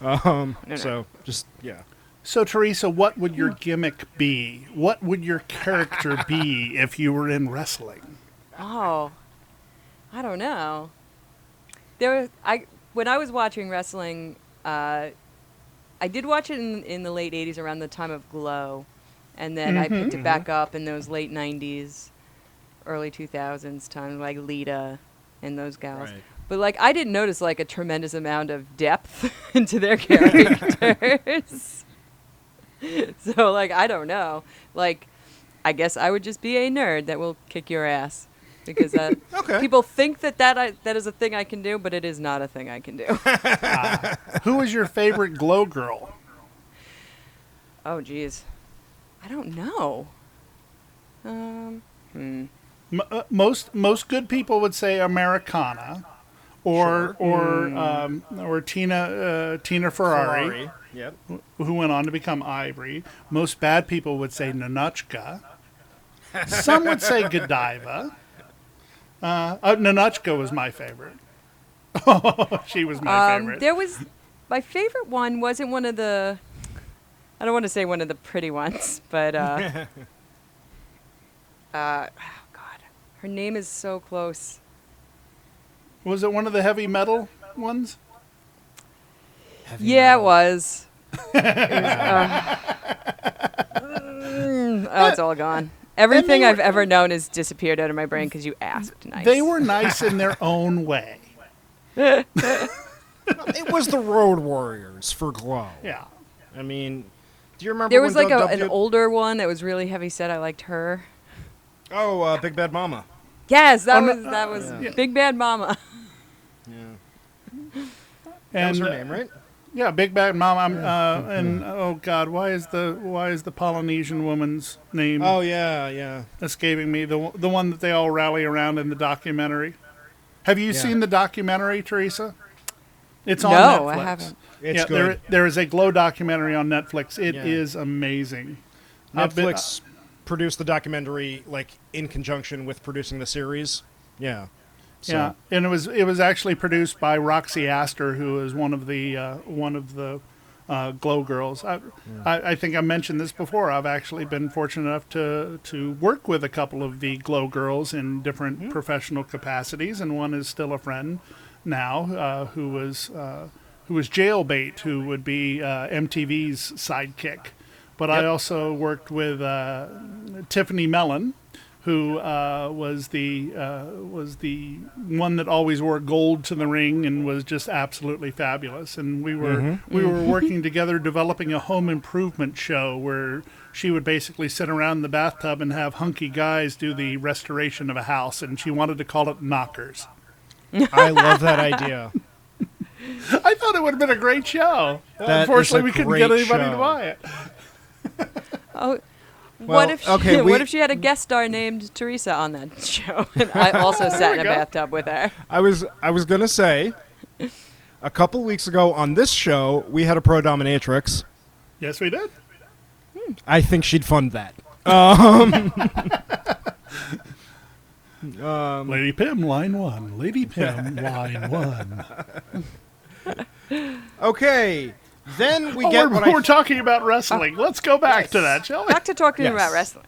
Um, No, no. so just yeah. so, Teresa, what would your gimmick be? What would your character be if you were in wrestling? Oh, I don't know. There, I when I was watching wrestling, uh, I did watch it in, in the late '80s, around the time of Glow, and then I picked it back up in those late '90s, early 2000s times, like Lita and those gals. Right. But like, I didn't notice like a tremendous amount of depth into their characters. so like, I don't know. Like, I guess I would just be a nerd that will kick your ass because uh, Okay. people think that that I, that is a thing I can do, but it is not a thing I can do. Who is your favorite glow girl? oh, jeez, I don't know. Um, hmm. M- uh, most most good people would say Americana, or or um, or Tina uh, Tina Ferrari, Yep. who went on to become Ivory. Most bad people would say Ninotchka. Some would say Godiva. Uh, uh, Ninotchka was my favorite. she was my Um, favorite. there was my favorite one wasn't one of the. I don't want to say one of the pretty ones, but uh, uh, oh God, her name is so close. Was it one of the heavy metal ones? yeah, it was. It was, uh, oh, it's all gone. Everything were- I've ever known has disappeared out of my brain because you asked. Nice. They were nice in their own way. It was the Road Warriors for Glow. Yeah. I mean, do you remember? There was when like a, an older one that was really heavy set. I liked her. Oh, uh, Big Bad Mama. Yes, that Oh, was that was yeah. Big Bad Mama. Yeah. That And was her uh, name, right? Yeah, Big Bad Mom. I'm, uh, and oh God, why is the why is the Polynesian woman's name Oh yeah, yeah. escaping me? The the one that they all rally around in the documentary. Have you Yeah. seen the documentary, Teresa? It's on No, Netflix. I haven't. It's yeah, good. there there is a Glow documentary on Netflix. It is Yeah. amazing. I've been- Netflix produced the documentary like in conjunction with producing the series. Yeah. So, Yeah, and it was it was actually produced by Roxy Astor, who is one of the uh, one of the uh, Glow Girls. I, I, I think I mentioned this before. I've actually been fortunate enough to to work with a couple of the Glow Girls in different professional capacities, and one is still a friend now, uh, who was uh, who was Jailbait, who would be uh, MTV's sidekick. But I also worked with uh, Tiffany Mellon, who uh, was the uh, was the one that always wore gold to the ring and was just absolutely fabulous. And we were we were working together developing a home improvement show where she would basically sit around the bathtub and have hunky guys do the restoration of a house, and she wanted to call it knockers. I love that idea. I thought it would have been a great show. That is Unfortunately, a we couldn't great get anybody to buy it. Oh, Well, what if she, okay, what if she had a guest star named Teresa on that show? And I also sat in a go. bathtub with her. I was I was gonna say, a couple weeks ago on this show we had a pro dominatrix. Yes, we did. I think she'd fund that. Um, um, Lady Pim, line one. Lady Pim, line one. okay, then we Oh, get we're, what we're talking about wrestling. Let's go back to that, shall we? Back to talking Yes. about wrestling.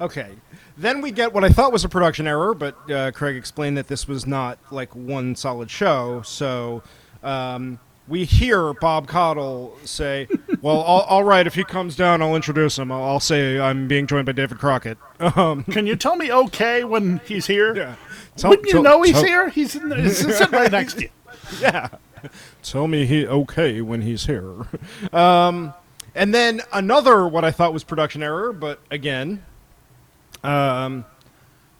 Okay. Then we get what I thought was a production error, but uh, Craig explained that this was not like one solid show. So um, we hear Bob Caudle say, Well, all, all right. If he comes down, I'll introduce him. I'll, I'll say I'm being joined by David Crockett. Um, Can you tell me okay when he's here? yeah. Tell, Wouldn't you tell- know he's tell- here? He's, in, he's sitting right next to you. Yeah. Tell me he okay when he's here. Um, and then another what I thought was production error, but again, um,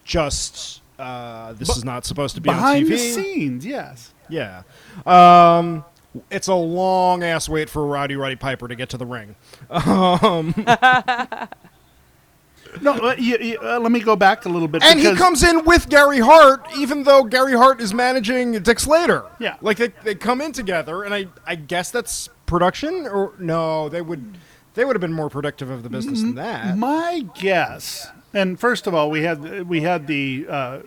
just uh, this is not supposed to be on Behind TV. the scenes, yes. Yeah. Um, it's a long ass wait for Roddy Roddy Piper to get to the ring. No, uh, you, you, uh, let me go back a little bit. And he comes in with Gary Hart, even though Gary Hart is managing Dick Slater. Yeah. Like they, they come in together, and I, I guess that's production, or no, they would they would have been more productive of the business than that. My guess, and first of all, we had we had the uh,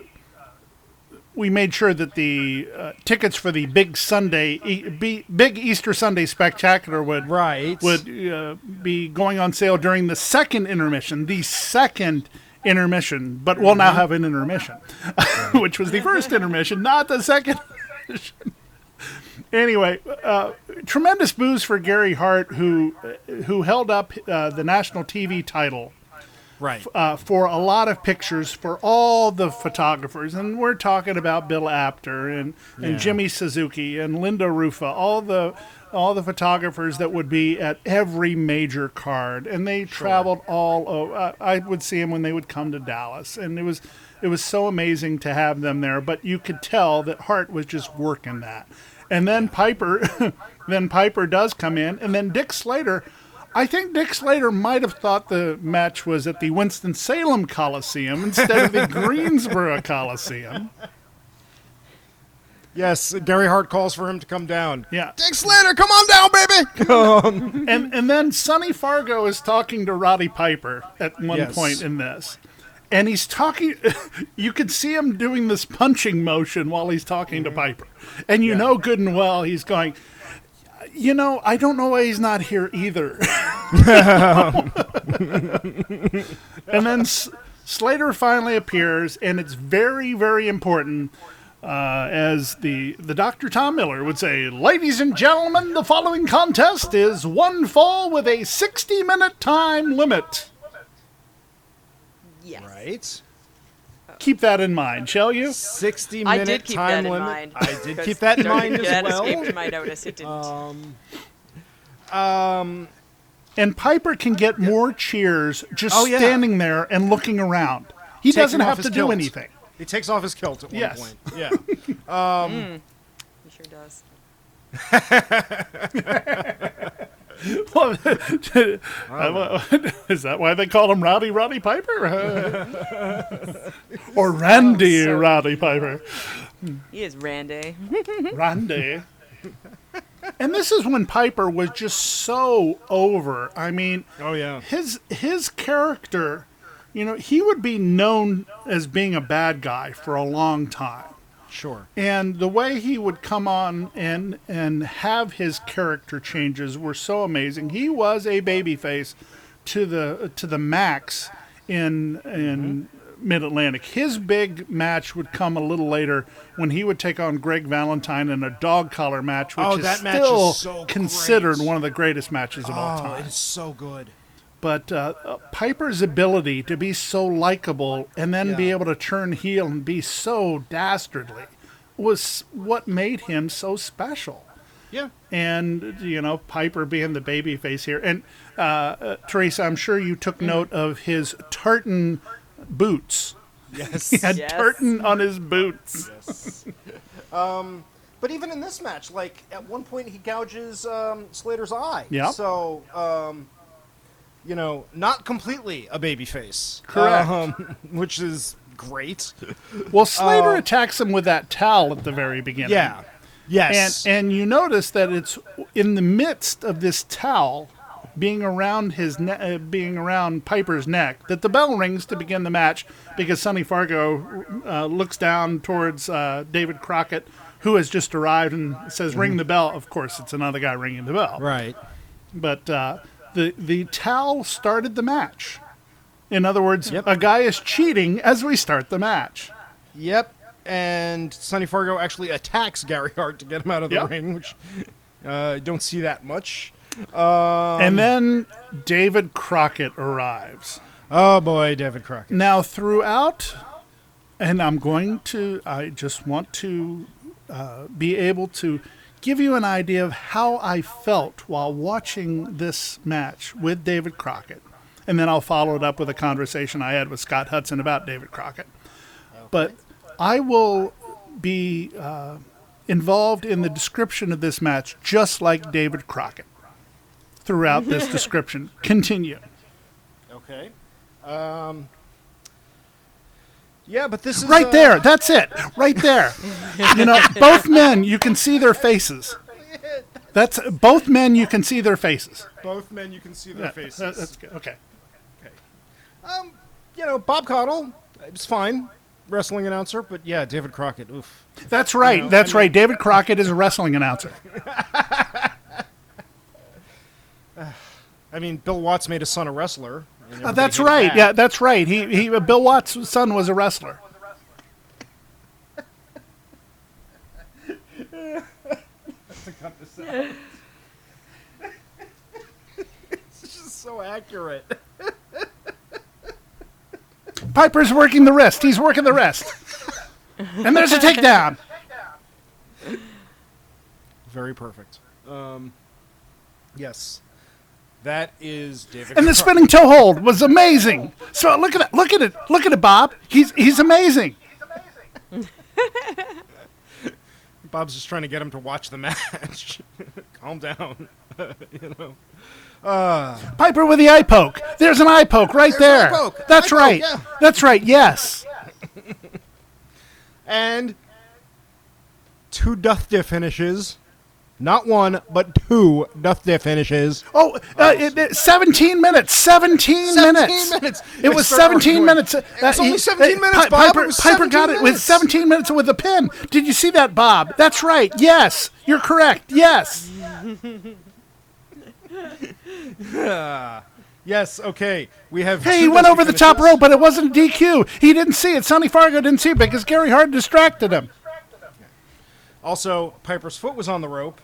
we made sure that the uh, tickets for the big Sunday, e- be, big Easter Sunday spectacular would Right. would uh, be going on sale during the second intermission. The second intermission, but we'll now have an intermission, which was the first intermission, not the second. Anyway, uh, tremendous boost for Gary Hart, who who held up uh, the national TV title right. uh, for a lot of pictures for all the photographers, and we're talking about Bill Apter and, and Yeah. Jimmy Suzuki and Linda Rufa, all the all the photographers that would be at every major card, and they traveled all. over. Uh, I would see them when they would come to Dallas, and it was it was so amazing to have them there. But you could tell that Hart was just working that, and then Piper, then Piper does come in, and then Dick Slater. I think Dick Slater might have thought the match was at the Winston-Salem Coliseum instead of the Greensboro Coliseum. yes, Gary Hart calls for him to come down. Yeah. Dick Slater, come on down, baby. And and then Sonny Fargo is talking to Roddy Piper at one Yes. point in this. And he's talking you could see him doing this punching motion while he's talking to mm-hmm. Piper. And you Yeah. know good and well he's going you know, I don't know why he's not here either. and then S- Slater finally appears, and it's very, very important. Uh, as the the Dr. Tom Miller would say, ladies and gentlemen, the following contest is one fall with a 60 minute time limit. Yes. right. Keep that in mind, shall you? 60 I minute did keep time that in limit. mind. I did keep that in during- mind as that well. escaped my notice. It didn't. Um, um And Piper can get more cheers just Oh, yeah. standing there and looking around. He Taking doesn't off have his to do kilt. anything. he takes off his kilt at one Yes. point. Yeah. Um, mm, he sure does. Well, is that why they call him Roddy Roddy Piper? Or Randy oh, so- Roddy Piper? He is Randy. Randy. And this is when Piper was just so over. I mean, Oh yeah. his his character, you know, he would be known as being a bad guy for a long time. Sure. And the way he would come on and and have his character changes were so amazing. He was a babyface to the to the max in in mm-hmm. Mid Atlantic. His big match would come a little later when he would take on Greg Valentine in a dog collar match, which Oh, is that match is still so considered great. one of the greatest matches of all Oh, time. it is so good. But uh, uh, Piper's ability to be so likable and then be able to turn heel and be so dastardly was what made him so special. Yeah. And you know, Piper being the baby face here, and uh, uh, Teresa, I'm sure you took note of his tartan boots. Yes. He had Yes. tartan on his boots. yes. Um, but even in this match, like at one point he gouges um, Slater's eye. Yeah. So, um, you know, not completely a baby face. Correct. Um, which is great. Well, Slater Uh, attacks him with that towel at the very beginning. Yeah. Yes. And and you notice that it's in the midst of this towel being around his ne- uh, being around Piper's neck that the bell rings to begin the match because Sonny Fargo uh, looks down towards uh, David Crockett who has just arrived and says ring the bell. Of course, it's another guy ringing the bell. right. But uh, the the towel started the match. In other words, Yep. a guy is cheating as we start the match. Yep. And Sonny Fargo actually attacks Gary Hart to get him out of the Yep. ring, which uh, don't see that much. and then David Crockett arrives. Oh boy, David Crockett. Now, throughout, and I'm going to, I just want to uh, be able to give you an idea of how I felt while watching this match with David Crockett. And then I'll follow it up with a conversation I had with Scott Hudson about David Crockett. But I will be uh, involved in the description of this match just like David Crockett throughout this description. Continue. Okay. Um. Yeah, but this is Right uh, there. That's it. Right there. you know, both men, you can see their faces. That's both men, you can see their faces. Both men, you can see their Yeah, faces. that- that's good. Okay. Um, you know, Bob Caudle, it's fine, wrestling announcer, but yeah, David Crockett, oof. That's right. know, That's I mean- right. David Crockett is a wrestling announcer. I mean, Bill Watts made his son a wrestler. And Uh, that's right. that. Yeah, that's right. He, he uh, Bill Watts' son was a wrestler. It's just so accurate. Piper's working the wrist. He's working the wrist. And there's a takedown. Very perfect. Um, yes, that is David. And the spinning toe hold was amazing. So look at that. Look at it. Look at it, Bob. He's he's amazing. He's amazing. Bob's just trying to get him to watch the match. Calm down. you know. Uh. Piper with the eye poke. There's an eye poke right there. poke. That's Eye poke, right. yeah. That's right. Yes. And two Dusty finishes. Not one, but two Dusty finishes. Oh, uh, it, it- 17 minutes. 17, 17 minutes. minutes. It was 17 minutes. Uh, It's only 17 uh, minutes, Bob. Piper, Piper got 17 it with 17 minutes with a pin. Did you see that, Bob? That's right. Yes. You're correct. Yes. Yes, okay. We have. Hey, he went over the top rope, but it wasn't DQ. He didn't see it. Sonny Fargo didn't see it because Gary Hart distracted him. Also, Piper's foot was on the rope,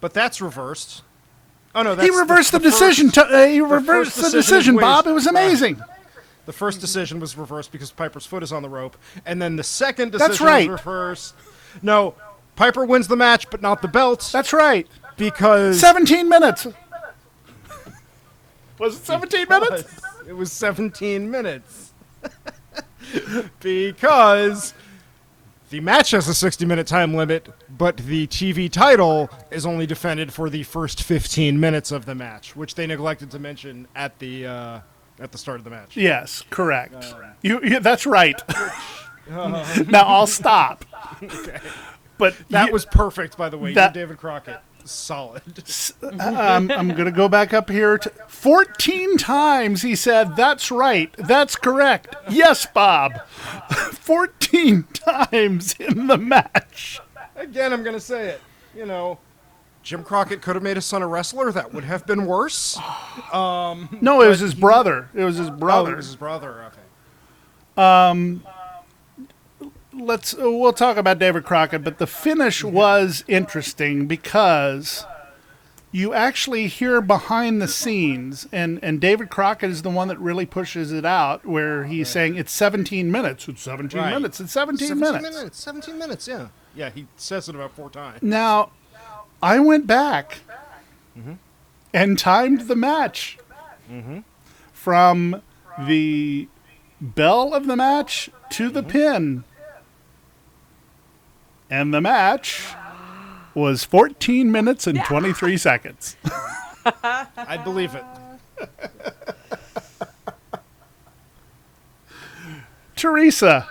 but that's reversed. Oh no, that's He reversed the, first- decision. To, uh, he reversed first the decision decision, Bob. It was amazing. The first decision was reversed because Piper's foot is on the rope, and then the second decision That's right. was reversed. No, Piper wins the match, but not the belt That's right. because 17 minutes. Was it 17 minutes? It was 17 minutes. because the match has a 60 minute time limit, but the TV title is only defended for the first 15 minutes of the match, which they neglected to mention at the uh, at the start of the match. Yes, correct. You, you, that's right. now I'll stop. But That you- was perfect, by the way. that- David Crockett. Solid. um, I'm going to go back up here. To, 14 times he said, That's right. That's correct. Yes, Bob. 14 times in the match. Again, I'm going to say it. You know, Jim Crockett could have made his son a wrestler. That would have been worse. No, it was his brother. It was his Oh, it was his brother. Okay. Let's uh, we'll talk about David Crockett, but the finish was interesting because you actually hear behind the scenes, and and David Crockett is the one that really pushes it out, where he's saying it's 17 minutes, it's 17 Right. minutes, it's 17, 17 minutes. 17 minutes, yeah. Yeah, he says it about four times. Now, I went back mm-hmm. and timed the match mm-hmm. from the bell of the match to the mm-hmm. pin. And the match was 14 minutes and 23 seconds. I believe it. Teresa,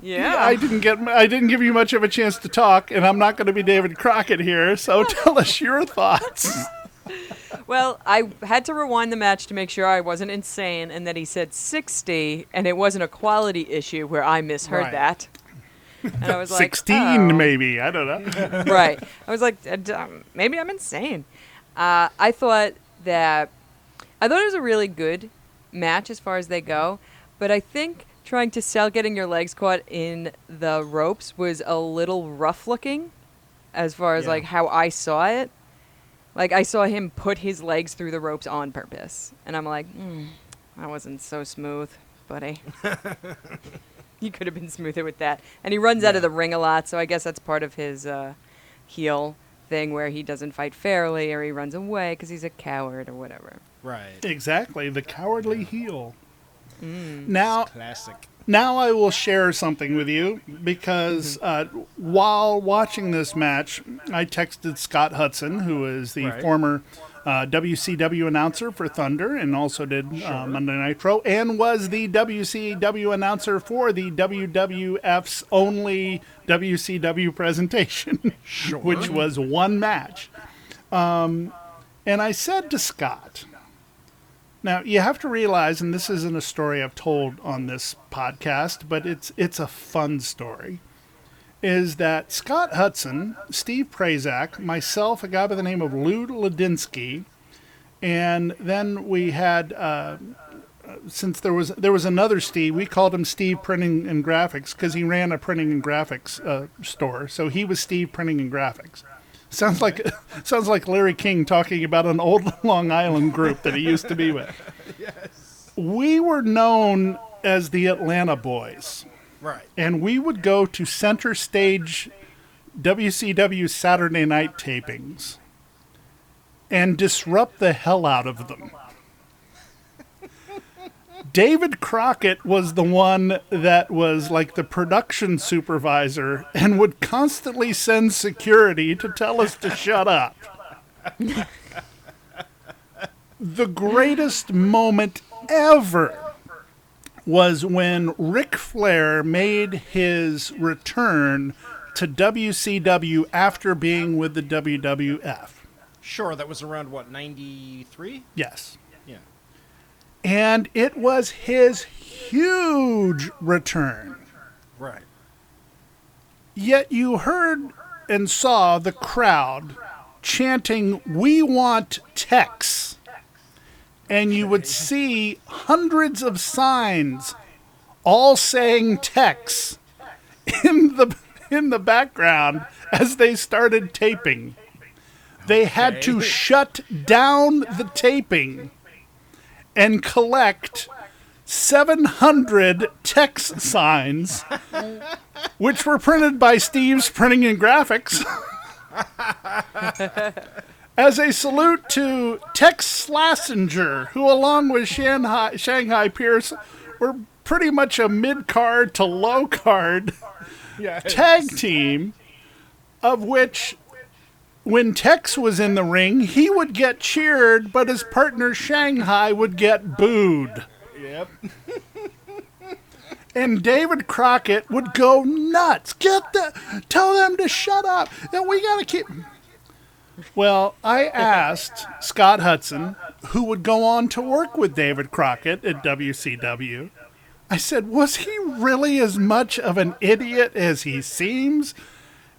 Yeah. I didn't get I didn't give you much of a chance to talk and I'm not going to be David Crockett here, so tell us your thoughts. Well, I had to rewind the match to make sure I wasn't insane and that he said 60 and it wasn't a quality issue where I misheard Right. that. And I was like, 16 oh. maybe, I don't know. right. I was like, uh, d- um, maybe I'm insane. Uh, I thought that I thought it was a really good match as far as they go, but I think trying to sell getting your legs caught in the ropes was a little rough looking, as far as Yeah. like how I saw it. Like I saw him put his legs through the ropes on purpose, and I'm like, mm, that wasn't so smooth, buddy. you could have been smoother with that. And he runs out of the ring a lot, so I guess that's part of his uh, heel thing where he doesn't fight fairly or he runs away because he's a coward or whatever. Right. Exactly, the cowardly heel. Now, Classic. now I will share something with you because uh, while watching this match, I texted Scott Hudson, who is the Right. former uh, WCW announcer for Thunder and also did uh, Monday Nitro, and was the WCW announcer for the WWF's only WCW presentation, which was one match. Um, and I said to Scott, now you have to realize, and this isn't a story I've told on this podcast, but it's it's a fun story. Is that Scott Hudson, Steve Prazak, myself, a guy by the name of Lou Ladinsky, and then we had uh, since there was there was another Steve, we called him Steve Printing and Graphics because he ran a printing and graphics uh, store. So he was Steve Printing and Graphics. Sounds like sounds like Larry King talking about an old Long Island group that he used to be with. yes. We were known as the Atlanta Boys, Right. and we would go to center stage WCW Saturday night tapings and disrupt the hell out of them. David Crockett was the one that was like the production supervisor and would constantly send security to tell us to shut up. the greatest moment ever was when Ric Flair made his return to WCW after being with the WWF. Sure, that was around what, 93? Yes. Yeah. And it was his huge return. Right. Yet you heard and saw the crowd chanting, We want Tex. And you would see hundreds of signs all saying Tex in the in the background as they started taping. They had to shut down the taping and collect 700 Tex signs which were printed by Steve's Printing and Graphics. As a salute to Tex Slazenger, who, along with Shanghai, Shanghai Pierce, were pretty much a mid card to low card Yeah. tag team, of which, when Tex was in the ring, he would get cheered, but his partner Shanghai would get booed. Yep. and David Crockett would go nuts. Get the, tell them to shut up. And we gotta keep. Well, I asked Scott Hudson, who would go on to work with David Crockett at WCW. I said, was he really as much of an idiot as he seems?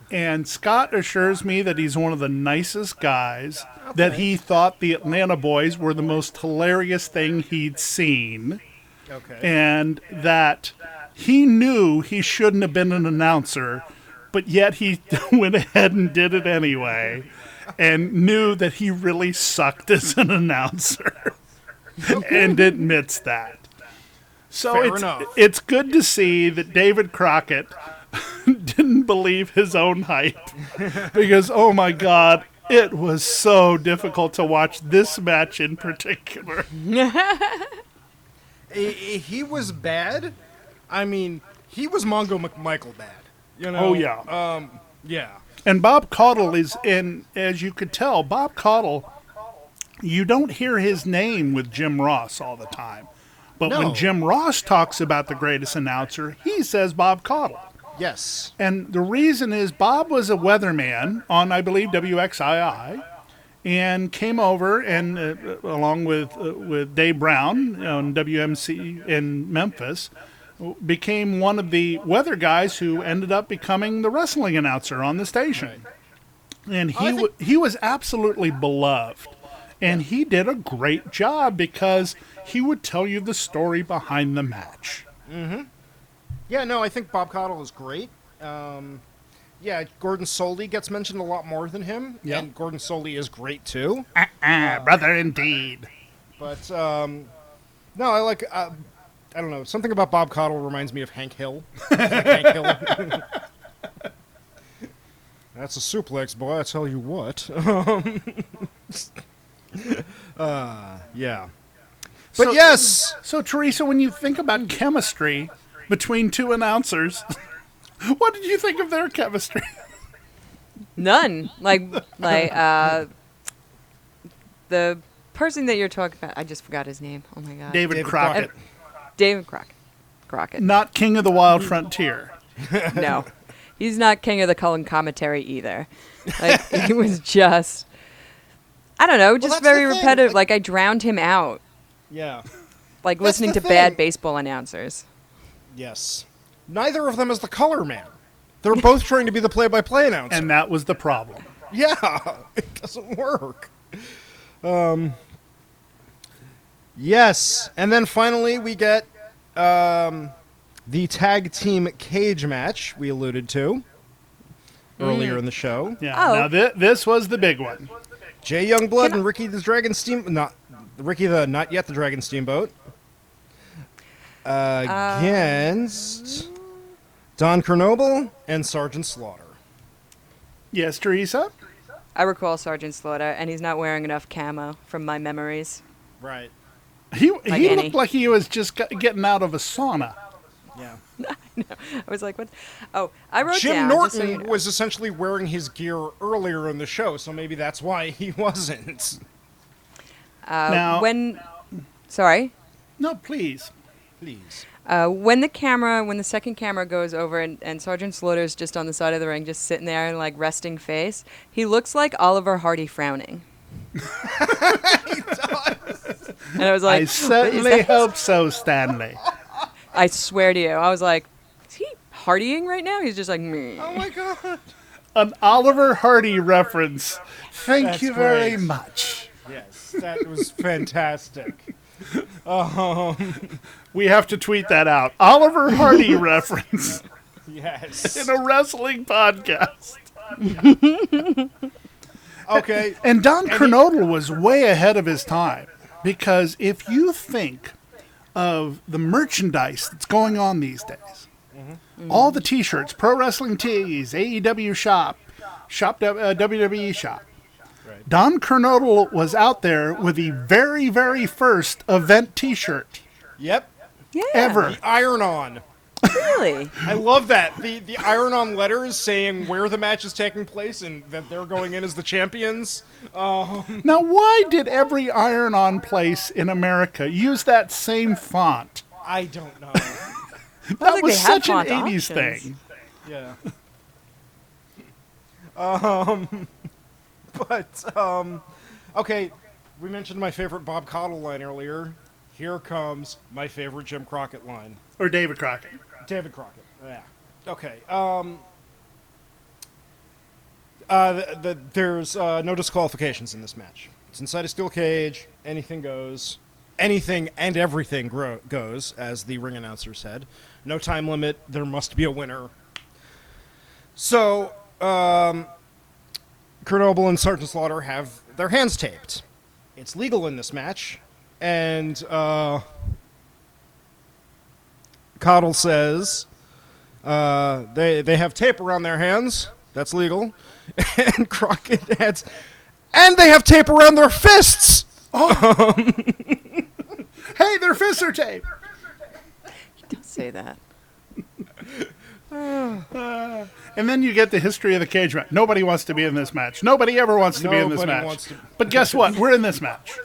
And Scott assures me that he's one of the nicest guys, that he thought the Atlanta Boys were the most hilarious thing he'd seen Okay. and that he knew he shouldn't have been an announcer, but yet he went ahead and did it anyway, and knew that he really sucked as an announcer, and admits that. So Fair it's enough. it's good to see that David Crockett didn't believe his own hype, because oh my God. It was so difficult to watch this match in particular. he, he was bad. I mean, he was Mongo McMichael bad. You know? Oh, yeah. Um, yeah. And Bob Caudle is in, as you could tell, Bob Caudle, you don't hear his name with Jim Ross all the time. But No. when Jim Ross talks about the greatest announcer, he says Bob Caudle. Yes. And the reason is Bob was a weatherman on, I believe, WXII, and came over and, uh, along with uh, with Dave Brown on WMC in Memphis, became one of the weather guys who ended up becoming the wrestling announcer on the station. And he think- he was absolutely beloved, and he did a great job because he would tell you the story behind the match. Yeah, no, I think Bob Caudle is great. Um, yeah, Gordon Solie gets mentioned a lot more than him, Yep. and Gordon Solie is great too. Ah, brother, indeed. But um, no, I like. Uh, I don't know. Something about Bob Caudle reminds me of Hank Hill. Like Hank Hill. That's a suplex, boy. I tell you what. uh, yeah. But So- yes, So, Teresa, when you think about chemistry between two announcers, what did you think of their chemistry? None. Like like uh the person that you're talking about, I just forgot his name. Oh my god. David, David Crockett, Crockett. David Crockett. Crockett. not King of the Wild Frontier. No. He's not king of the color commentary either. Like he was just I don't know, just that's very repetitive. like- Like I drowned him out. yeah, Like That's listening the to bad baseball announcers. yes. Neither of them is the color man. They're both trying to be the play-by-play announcer. And that was the problem. Yeah, it doesn't work. Um, yes, and then finally we get um, the tag team cage match we alluded to earlier in the show. Yeah. Oh. Now, thi- this was the big one. Jay Youngblood and Ricky the Dragon Steam not Ricky the not yet the Dragon Steamboat against Don Kernodle and Sergeant Slaughter. Yes, Teresa? I recall Sergeant Slaughter, and he's not wearing enough camo from my memories. Right. He, Like he Annie. looked like he was just getting out of a sauna. Yeah. I was like, what? Oh, I wrote Jim down. just so Norton you know. was essentially wearing his gear earlier in the show, so maybe that's why he wasn't. Uh, Now- when, sorry, No, please. Please. uh, when the camera, when the second camera goes over and, and Sergeant Slaughter's just on the side of the ring, just sitting there and like resting face, he looks like Oliver Hardy frowning. And I was like, I certainly that-" hope so, Stanley. I swear to you, I was like, is he hardying right now? He's just like me. Oh my god. An Oliver Hardy reference. Thank That's you very great. much. Yes, that was fantastic. Um, we have to tweet that out. Oliver Hardy reference Yes. in a wrestling podcast. Okay. And Don Kernodle was way ahead of his time because if you think of the merchandise that's going on these days, all the T-shirts, pro wrestling tees, AEW shop, shop uh, WWE shop. Right. Don Kernodle was out there with the very, very first event T-shirt Yep. Yeah. ever. Iron on. Really? I love that. The the iron on letters saying where the match is taking place and that they're going in as the champions. Now, why did every iron-on place in America use that same font? I don't know. That was such an font 80s options. thing. Yeah. Um, but um, okay. We mentioned my favorite Bob Caudle line earlier. Here comes my favorite Jim Crockett line. Or David Crockett. David Crockett. Yeah. Okay. Um. Uh, the, the, there's uh, no disqualifications in this match. It's inside a steel cage. Anything goes. Anything and everything goes, as the ring announcer said. No time limit. There must be a winner. So, um, and Sergeant Slaughter have their hands taped. It's legal in this match, and uh, Caudle says uh, they they have tape around their hands. That's legal. And Crockett adds, and they have tape around their fists. Hey, their fists are taped. Don't say that. And then you get the history of the cage match. Nobody wants to be in this match. Nobody ever wants to be in this match. to- But guess what? We're in this match.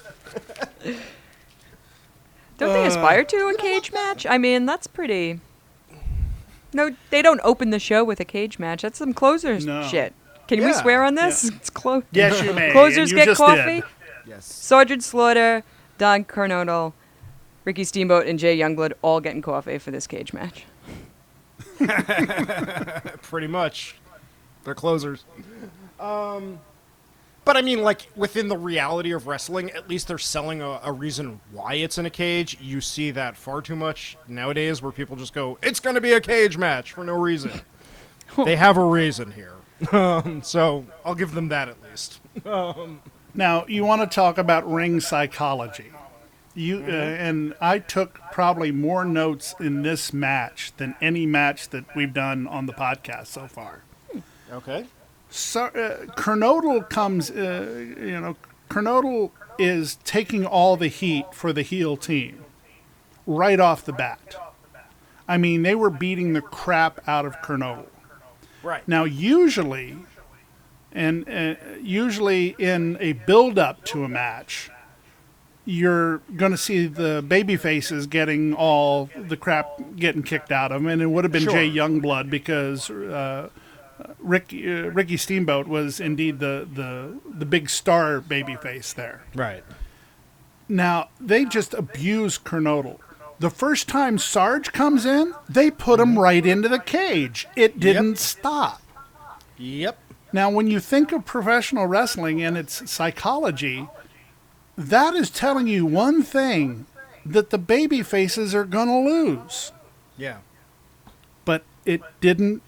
Don't they aspire to a cage match? I mean, that's pretty. No, they don't open the show with a cage match. That's some closers No. shit. Can we Yeah. swear on this? It's close. Yes, you may. Closers and you get just coffee. Did. Yes. Sergeant Slaughter, Don Kernodle, Ricky Steamboat, and Jay Youngblood all getting coffee for this cage match. Pretty much. They're closers. Um, but I mean, like within the reality of wrestling, at least they're selling a, a reason why it's in a cage. You see that far too much nowadays, where people just go, "It's going to be a cage match" for no reason. they have a reason here. Um, so I'll give them that at least. Now, you want to talk about ring psychology. You uh, and I took probably more notes in this match than any match that we've done on the podcast so far. Okay. So, uh, Kernodle comes, uh, you know, Kernodle is taking all the heat for the heel team right off the bat. I mean, they were beating the crap out of Kernodle. Right. Now, usually, and uh, usually in a build-up to a match, you're going to see the baby faces getting all the crap getting kicked out of them, and it would have been Sure. Jay Youngblood because uh, Ricky uh, Ricky Steamboat was indeed the the the big star baby face there. Right. Now they just abuse Kernodle. The first time Sarge comes in, they put him right into the cage. It didn't stop. Yep. Now, when you think of professional wrestling and its psychology, that is telling you one thing that the baby faces are going to lose. Yeah. But it didn't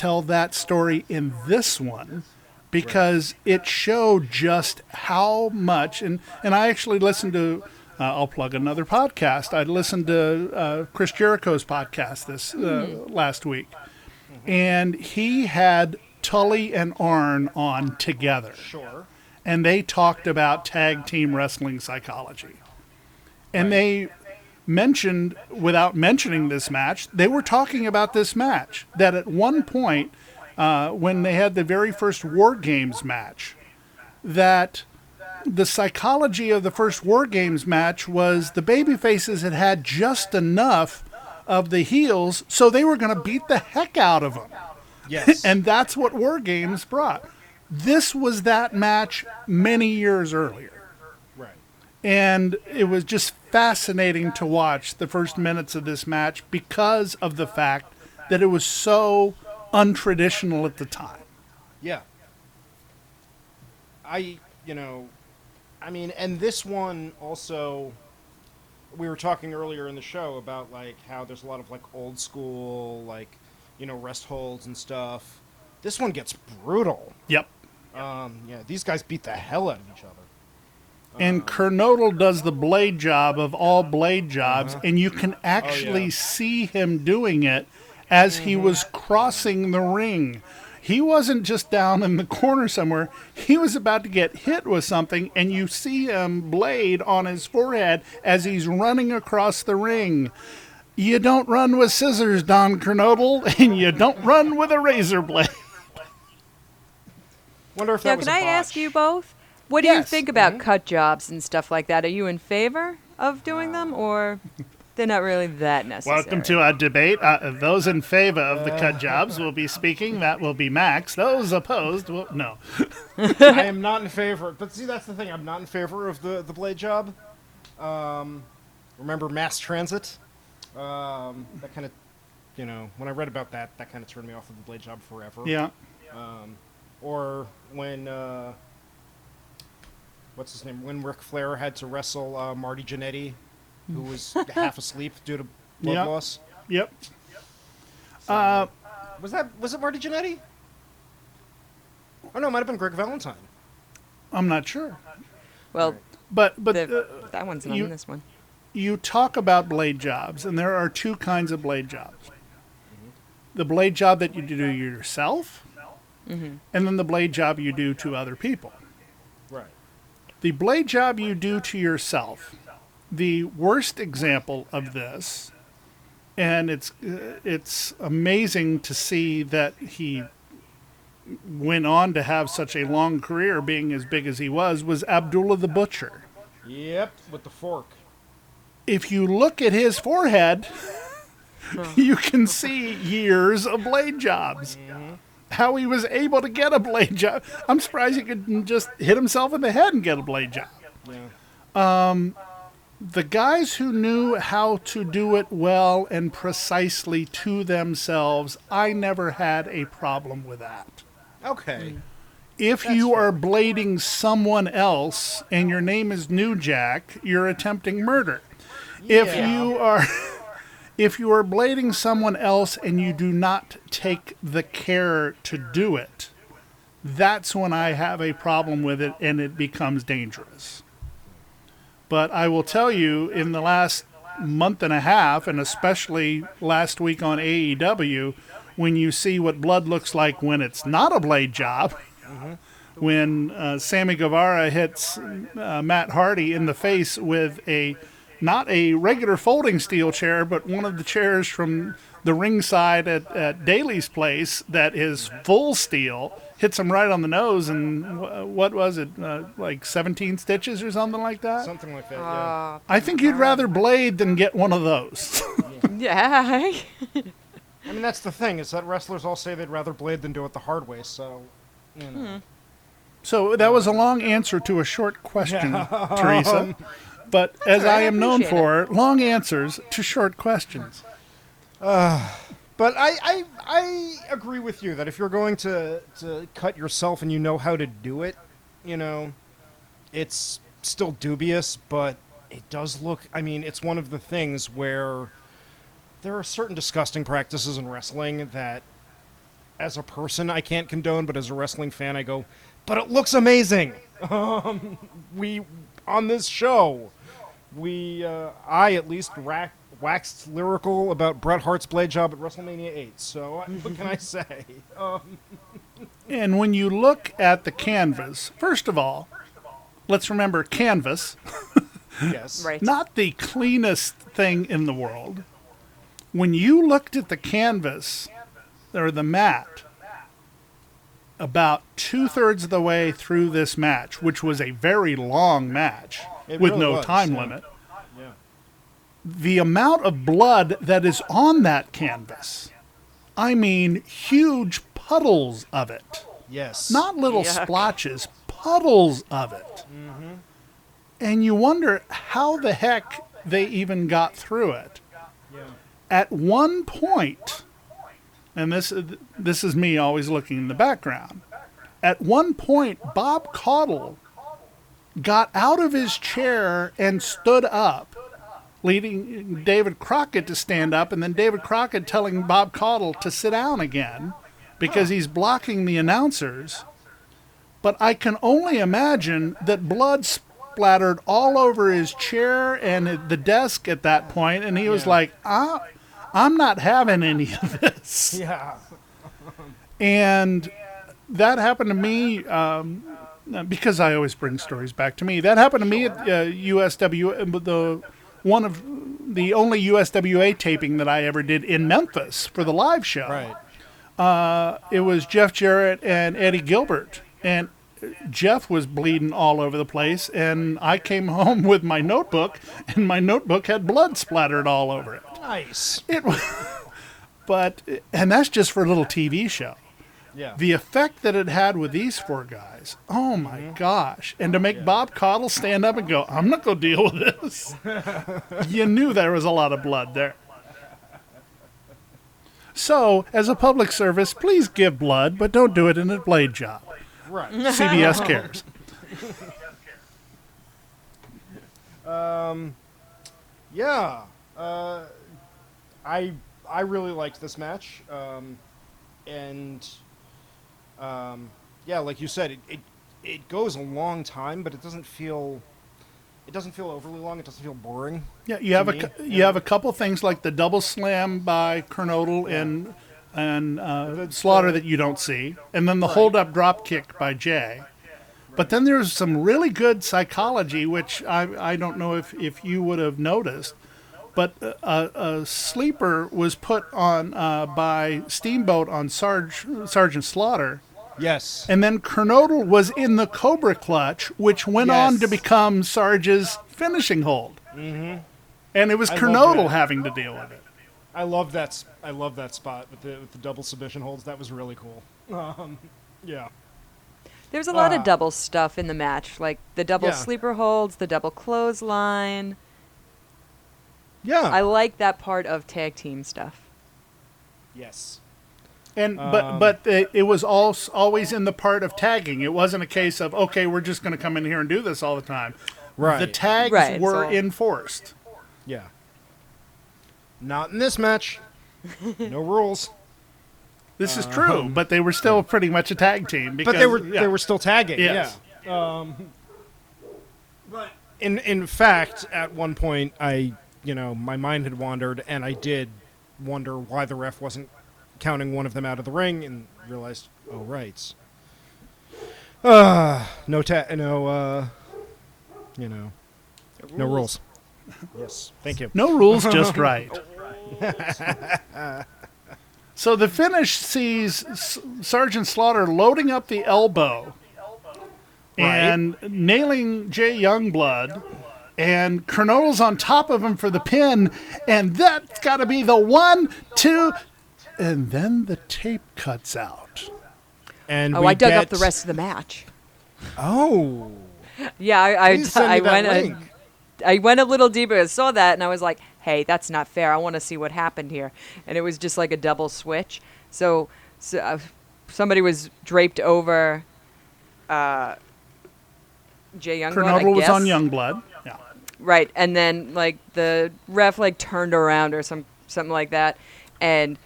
tell that story in this one because it showed just how much. And, and I actually listened to, uh, I'll plug another podcast. I listened to uh, Chris Jericho's podcast this uh, last week. And he had Tully and Arn on together Sure. and they talked about tag team wrestling psychology. And they mentioned, without mentioning this match, they were talking about this match. That at one point, uh, when they had the very first War Games match, that the psychology of the first War Games match was the babyfaces had had just enough of the heels, so they were going to beat the heck out of them. Yes. and that's what War Games brought. This was that match many years earlier. And it was just fascinating to watch the first minutes of this match because of the fact that it was so untraditional at the time. Yeah. I, you know, I mean, and this one also, we were talking earlier in the show about like how there's a lot of like old school, like, you know, rest holds and stuff. This one gets brutal. Yep. Um, yeah, these guys beat the hell out of each other. And uh-huh. Kernodle does the blade job of all blade jobs, uh-huh. and you can oh, actually yeah. see him doing it as he mm-hmm. was crossing the ring. He wasn't just down in the corner somewhere. He was about to get hit with something, and you see him blade on his forehead as he's running across the ring. You don't run with scissors, Don Kernodle, and you don't run with a razor blade. Wonder if Now, that was can a I ask botch. you both? What do you think about cut jobs and stuff like that? Are you in favor of doing them, or they're not really that necessary? Welcome to our debate. Uh, those in favor of the cut jobs will be speaking. That will be Max. Those opposed will no. I am not in favor. But see, that's the thing. I'm not in favor of the the blade job. Um, remember mass transit? Um, that kind of, you know, when I read about that, that kind of turned me off of the blade job forever. Yeah. Or when, uh, what's his name? When Ric Flair had to wrestle uh, Marty Jannetty, who was half asleep due to blood Yeah. loss. Yep. Was that was it Marty Jannetty? Oh no, it might have been Greg Valentine. I'm not sure, well, but but the, uh, that one's not you- in this one. you talk about blade jobs, and there are two kinds of blade jobs: the blade job that you do yourself, and then the blade job you do to other people. The blade job you do to yourself, the worst example of this, and it's uh, it's amazing to see that he went on to have such a long career, being as big as he was, was Abdullah the Butcher. Yep, with the fork. If you look at his forehead, you can see years of blade jobs. How he was able to get a blade job. I'm surprised he could just hit himself in the head and get a blade job. Yeah. the guys who knew how to do it well and precisely to themselves, I never had a problem with that. Okay. If you are blading someone else and your name is New Jack, you're attempting murder. If Yeah. you are if you are blading someone else and you do not take the care to do it, that's when I have a problem with it and it becomes dangerous. But I will tell you, in the last month and a half, and especially last week on AEW, when you see what blood looks like when it's not a blade job, when uh, Sammy Guevara hits uh, Matt Hardy in the face with a not a regular folding steel chair, but one of the chairs from the ringside at, at Daly's place that is full steel, hits him right on the nose, and wh- what was it, uh, like 17 stitches or something like that? Something like that. Yeah. Uh, I think you'd rather blade than get one of those. yeah. I mean, that's the thing is that wrestlers all say they'd rather blade than do it the hard way. So, you know. so that was a long answer to a short question, Teresa. But as all right, I I am known appreciate for, long answers to short questions. But I, I I agree with you that if you're going to to cut yourself and you know how to do it, you know, it's still dubious, but it does look. I mean, it's one of the things where there are certain disgusting practices in wrestling that, as a person, I can't condone, but as a wrestling fan, I go, but it looks amazing. Um, we on this show, we uh, I at least rack, waxed lyrical about Bret Hart's blade job at WrestleMania 8. So what can I say? Um, And when you look at the canvas, first of all, let's remember canvas, yes. Right. not the cleanest thing in the world. When you looked at the canvas or the mat, about two thirds of the way through this match, which was a very long match It with really no was, time yeah. limit, Yeah. the amount of blood that is on that canvas, I mean, huge puddles of it. Yes. Not little Yuck. splotches, puddles of it. Mm-hmm. And you wonder how the heck they even got through it. Yeah. At one point, and this this is me always looking in the background. At one point, Bob Caudle got out of his chair and stood up, leading David Crockett to stand up, and then David Crockett telling Bob Caudle to sit down again because he's blocking the announcers. But I can only imagine that blood splattered all over his chair and the desk at that point, and he was Yeah. like, ah, I'm not having any of this. Yeah. And that happened to me um, because I always bring stories back to me. That happened to me at uh, USW, uh, the one of the only USWA taping that I ever did in Memphis for the live show. Right. It was Jeff Jarrett and Eddie Gilbert, and Jeff was bleeding all over the place, and I came home with my notebook, and my notebook had blood splattered all over it. Nice. It was, but and that's just for a little TV show. Yeah. The effect that it had with these four guys, oh my gosh! And to make Bob Caudle stand up and go, "I'm not going to deal with this," you knew there was a lot of blood there. So, as a public service, please give blood, but don't do it in a blade job. right. CBS cares. um, Yeah. Uh, I I really liked this match. Um, and um, yeah, like you said, it, it it goes a long time, but it doesn't feel it doesn't feel overly long. It doesn't feel boring. Yeah, you have a me, cou- you have a couple things like the double slam by Kernodle and and uh, Slaughter that you don't see, and then the hold up drop kick by Jay. But then there's some really good psychology, which I I don't know if if you would have noticed. But a, a sleeper was put on uh, by Steamboat on Sarge, Sergeant Slaughter, Yes. and then Kernodle was in the Cobra Clutch, which went on to become Sarge's finishing hold. Mm-hmm. And it was I Kernodle having to deal with it. I love that. s- I love that spot with the with the double submission holds. That was really cool. Um, yeah. There's a lot Ah. of double stuff in the match, like the double Yeah. sleeper holds, the double clothesline. Yeah. I like that part of tag team stuff. yes. And but Um, but it, it was all, always in the part of tagging. It wasn't a case of okay, we're just going to come in here and do this all the time. Right. The tags Right, were so- enforced. Yeah. Not in this match. No rules. This is true, but they were still pretty much a tag team. Because. But they were yeah. they were still tagging. Yes. Yeah. Um, but in in fact, at one point, I you know my mind had wandered, and I did wonder why the ref wasn't counting one of them out of the ring, and realized, oh right, uh, no ta- no uh, you know, no rules. yes, thank you. No rules, just right. so the finish sees S- Sergeant Slaughter loading up the elbow and nailing Jay Youngblood. And Kernodle's on top of him for the pin, and that's got to be the one, two, and then the tape cuts out. And Oh, we I dug up the rest of the match. Oh, Yeah, I I, please I went a, I went a little deeper. I saw that and I was like, "Hey, that's not fair. I want to see what happened here." And it was just like a double switch. So, so uh, somebody was draped over uh, Jay Youngblood. I was on guess. Youngblood. Yeah. Right, and then like the ref like turned around or some something like that, and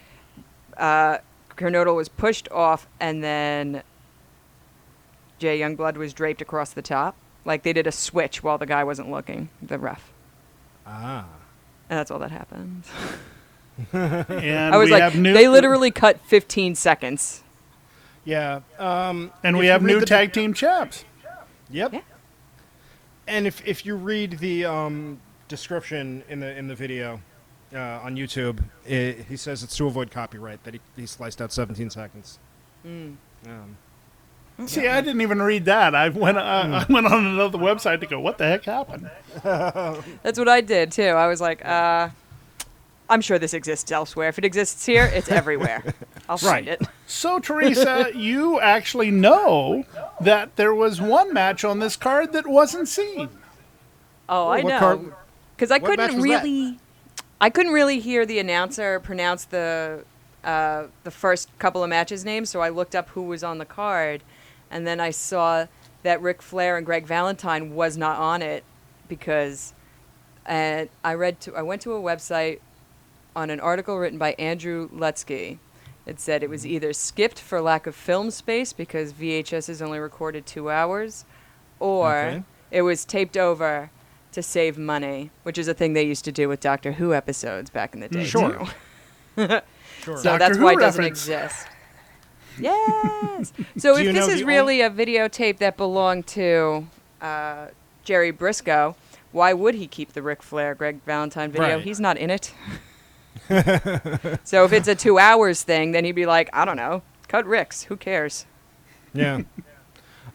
uh, Kernodle was pushed off, and then Jay Youngblood was draped across the top. Like they did a switch while the guy wasn't looking, the ref, ah. and that's all that happened. And I was we like, have new, they literally cut 15 seconds. Yeah. Um, and we have new the- tag team chaps. Yep. Yeah. And if if you read the um, description in the in the video uh, on YouTube, it, he says it's to avoid copyright that he, he sliced out 17 seconds. Um, See, I didn't even read that. I went, uh, I went on another website to go, what the heck happened? That's what I did too. I was like, uh, I'm sure this exists elsewhere. If it exists here, it's everywhere. I'll find it. So, Teresa, you actually know that there was one match on this card that wasn't seen. Oh, I know. Because I what couldn't was that? really, I couldn't really hear the announcer pronounce the uh, the first couple of matches names, so I looked up who was on the card, and then I saw that Ric Flair and Greg Valentine was not on it because, and I read to I went to a website on an article written by Andrew Lutsky. It said it was either skipped for lack of film space because VHS is only recorded two hours, or Okay. it was taped over to save money, which is a thing they used to do with Doctor Who episodes back in the day. Sure. too. sure. So Doctor that's Who why it doesn't reference. exist. Yes. So if this is the really a videotape that belonged to uh, Jerry Brisco, why would he keep the Ric Flair Greg Valentine video? Right. He's not in it. so if it's a two hours thing, then he'd be like, I don't know, cut Rick's. Who cares? Yeah.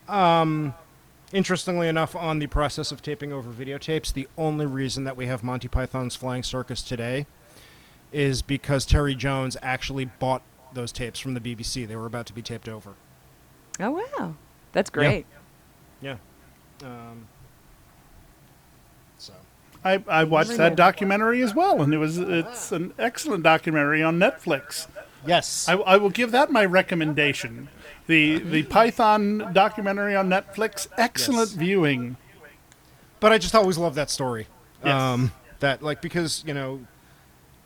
um, interestingly enough, on the process of taping over videotapes, the only reason that we have Monty Python's Flying Circus today is because Terry Jones actually bought those tapes from the BBC. They were about to be taped over. Oh wow, that's great. Yeah. Um, so. I, I watched that documentary as well, and it was it's an excellent documentary on Netflix. Yes. I, I will give that my recommendation. The the Python documentary on Netflix, excellent Yes. viewing. But I just always love that story. Yes. Um, that like because you know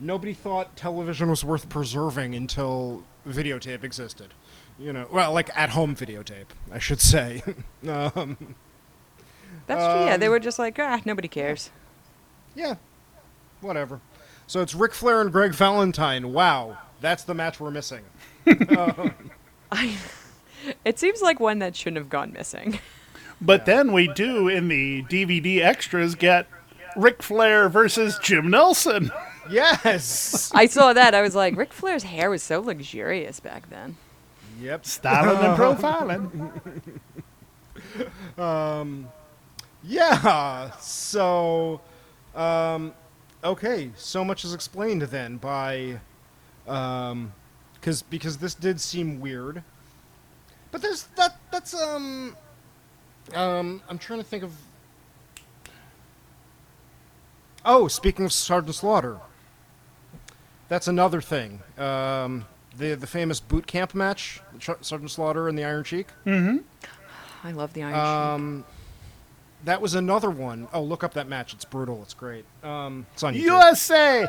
nobody thought television was worth preserving until videotape existed. You know, well, like at home videotape, I should say. um, That's true. Yeah, they Um, were just like, ah, nobody cares. yeah, whatever. So it's Ric Flair and Greg Valentine. Wow, that's the match we're missing. It seems like one that shouldn't have gone missing. But then we do in the DVD extras get Ric Flair versus Jim Nelson. Yes. I saw that. I was like, Ric Flair's hair was so luxurious back then. yep. Styling and profiling. Yeah. So, um, okay. So much is explained then by, um, because because this did seem weird. But there's that that's um, um, I'm trying to think of. Oh, speaking of Sergeant Slaughter, that's another thing. Um, the the famous boot camp match, Ch- Sergeant Slaughter and the Iron Sheik. I love the Iron Sheik. Um, that was another one. Oh, look up that match. It's brutal. It's great. Um, it's on YouTube. USA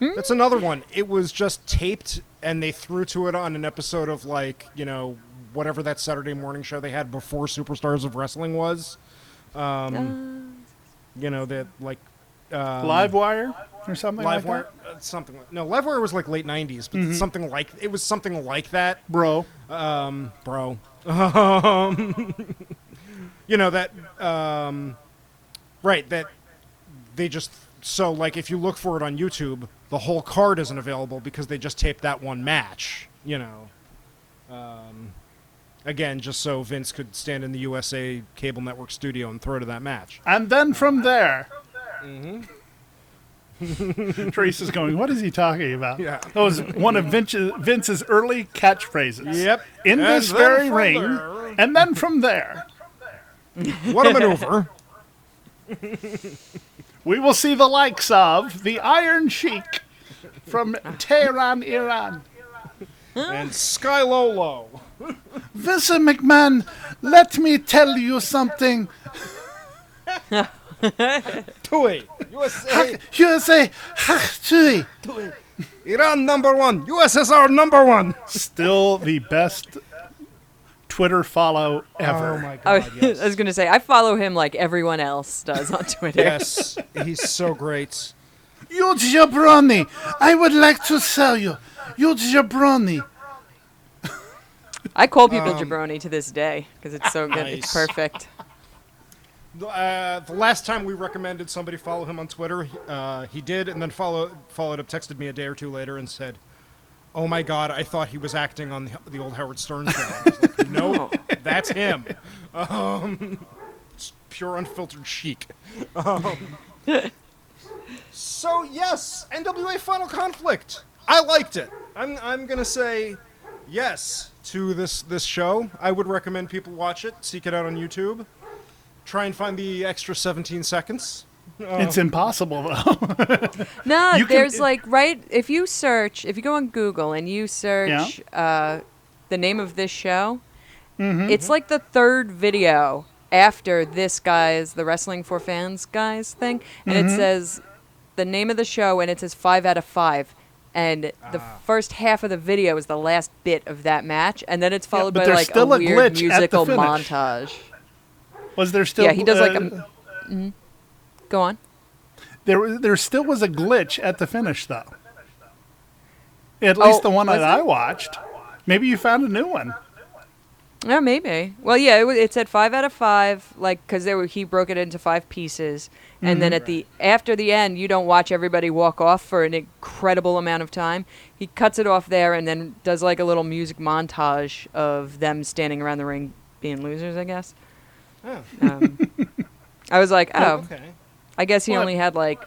That's another one. It was just taped, and they threw to it on an episode of like you know whatever that Saturday morning show they had before Superstars of Wrestling was. Um, you know that like um, Live wire or something like Livewire, that? uh, something. Like, no, Livewire was like late '90s, but Mm-hmm. something like it was something like that, Bro. um, bro. Um, you know that, um, right? That they just so like if you look for it on YouTube, the whole card isn't available because they just taped that one match. You know, um, again, just so Vince could stand in the USA cable network studio and throw to that match. And then from there. Mm-hmm. Teresa's going, what is he talking about? Yeah. That was one of Vince's, Vince's early catchphrases. Yep. In And this very ring. there- And then from there, What a maneuver! we will see the likes of the Iron Sheik from Tehran, Iran. and Sky Lolo. Vincent McMahon, let me tell you something. Tui, USA, USA, Haktui. Iran number one, USSR number one. Still the best Twitter follow ever. Oh my I god, was, yes. I was gonna say I follow him like everyone else does on Twitter. yes, he's so great. You jabroni, I would like to sell you. You jabroni. I call people jabroni to this day because it's so good. It's perfect. Uh, the last time we recommended somebody follow him on Twitter, uh, he did, and then follow, followed up, texted me a day or two later, and said, "Oh my God, I thought he was acting on the, the old Howard Stern show." Like, no, that's him. Um, it's pure unfiltered Sheik. Um, so yes, NWA Final Conflict. I liked it. I'm I'm gonna say yes to this this show. I would recommend people watch it. Seek it out on YouTube. Try and find the extra 17 seconds. It's impossible though. No, You can- there's like right if you search if you go on Google and you search uh, the name of this show, Mm-hmm. it's like the third video after this guy's the wrestling for fans guys thing, and Mm-hmm. it says the name of the show and it says five out of five. And the Ah. first half of the video is the last bit of that match, and then it's followed but by like still a a weird glitch at the musical montage. Was there still? A glitch? Yeah, he does like uh, a. Go on. There, there still was a glitch at the finish, though. At least Oh, the one was that I watched. Maybe you found a new one. Yeah, maybe. Well, yeah, it, it said five out of five, like because there were he broke it into five pieces, and then at the after the end, you don't watch everybody walk off for an incredible amount of time. He cuts it off there, and then does like a little music montage of them standing around the ring being losers, I guess. Oh, Um, I was like, oh, okay. I guess he Well, only had like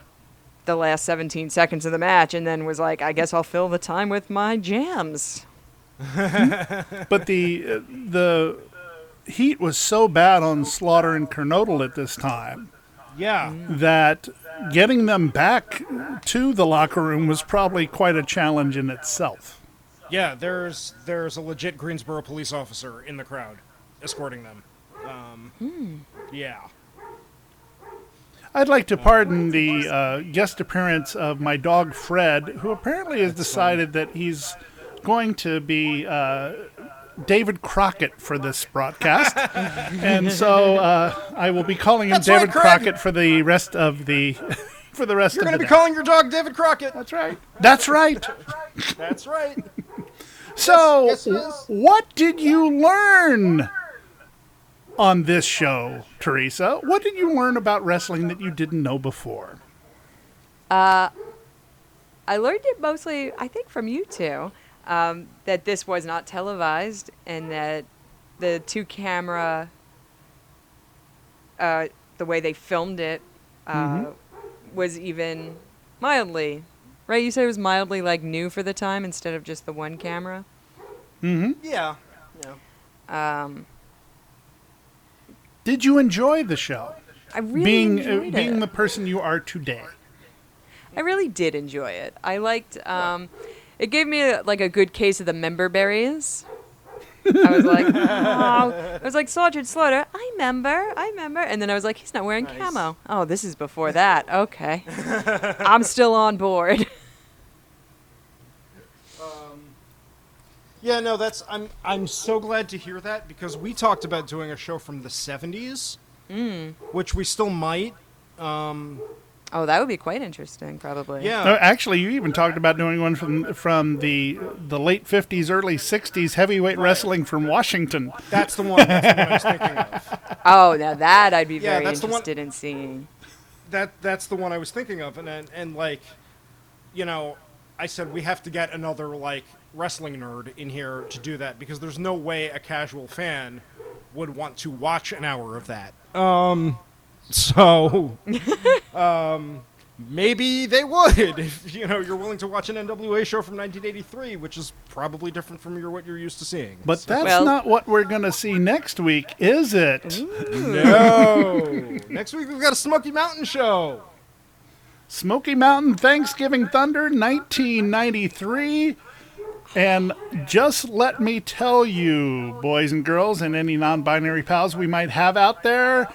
the last 17 seconds of the match, and then was like, I guess I'll fill the time with my jams. But the uh, the heat was so bad on Slaughter and Kernodle at this time Yeah. that getting them back to the locker room was probably quite a challenge in itself. Yeah, there's there's a legit Greensboro police officer in the crowd escorting them. Um, Yeah. I'd like to pardon the uh, guest appearance of my dog Fred, who apparently has decided that he's going to be uh, David Crockett for this broadcast, and so uh, I will be calling him That's David Craig. Crockett for the rest of the for the rest You're of gonna be day. calling your dog David Crockett. That's right. That's right. That's right. So, yes, is. what did you learn on this show, Teresa? What did you learn about wrestling that you didn't know before? Uh, I learned it mostly, I think, from you two. Um, that this was not televised, and that the two camera, uh, the way they filmed it, uh, was even mildly, right? You said it was mildly like new for the time instead of just the one camera. Mm-hmm. Yeah. Yeah. Um, Did you enjoy the show? I really being uh, enjoyed being the person you are today. I really did enjoy it. I liked. Um, it gave me a, like a good case of the member berries. I was like, oh. I was like, Sergeant Slaughter, I remember, I remember. And then I was like, he's not wearing Nice. camo. Oh, this is before that. Okay. I'm still on board. Yeah, no, that's I'm I'm so glad to hear that because we talked about doing a show from the 70s, which we still might. Um, Oh, that would be quite interesting, probably. yeah, No, actually, you even talked about doing one from from the the late '50s, early '60s heavyweight wrestling from Washington. that's the one. That's the one I was thinking of. Oh, now that I'd be Yeah, very that's the one- interested in seeing. That that's the one I was thinking of, and and, and like, you know, I said we have to get another like wrestling nerd in here to do that because there's no way a casual fan would want to watch an hour of that. Um, so, um, maybe they would if you know you're willing to watch an NWA show from 1983, which is probably different from your what you're used to seeing. But So- that's Well- not what we're going to see next week, is it? no. Next week we've got a Smoky Mountain show. Smoky Mountain Thanksgiving Thunder 1993. And just let me tell you, boys and girls, and any non binary pals we might have out there,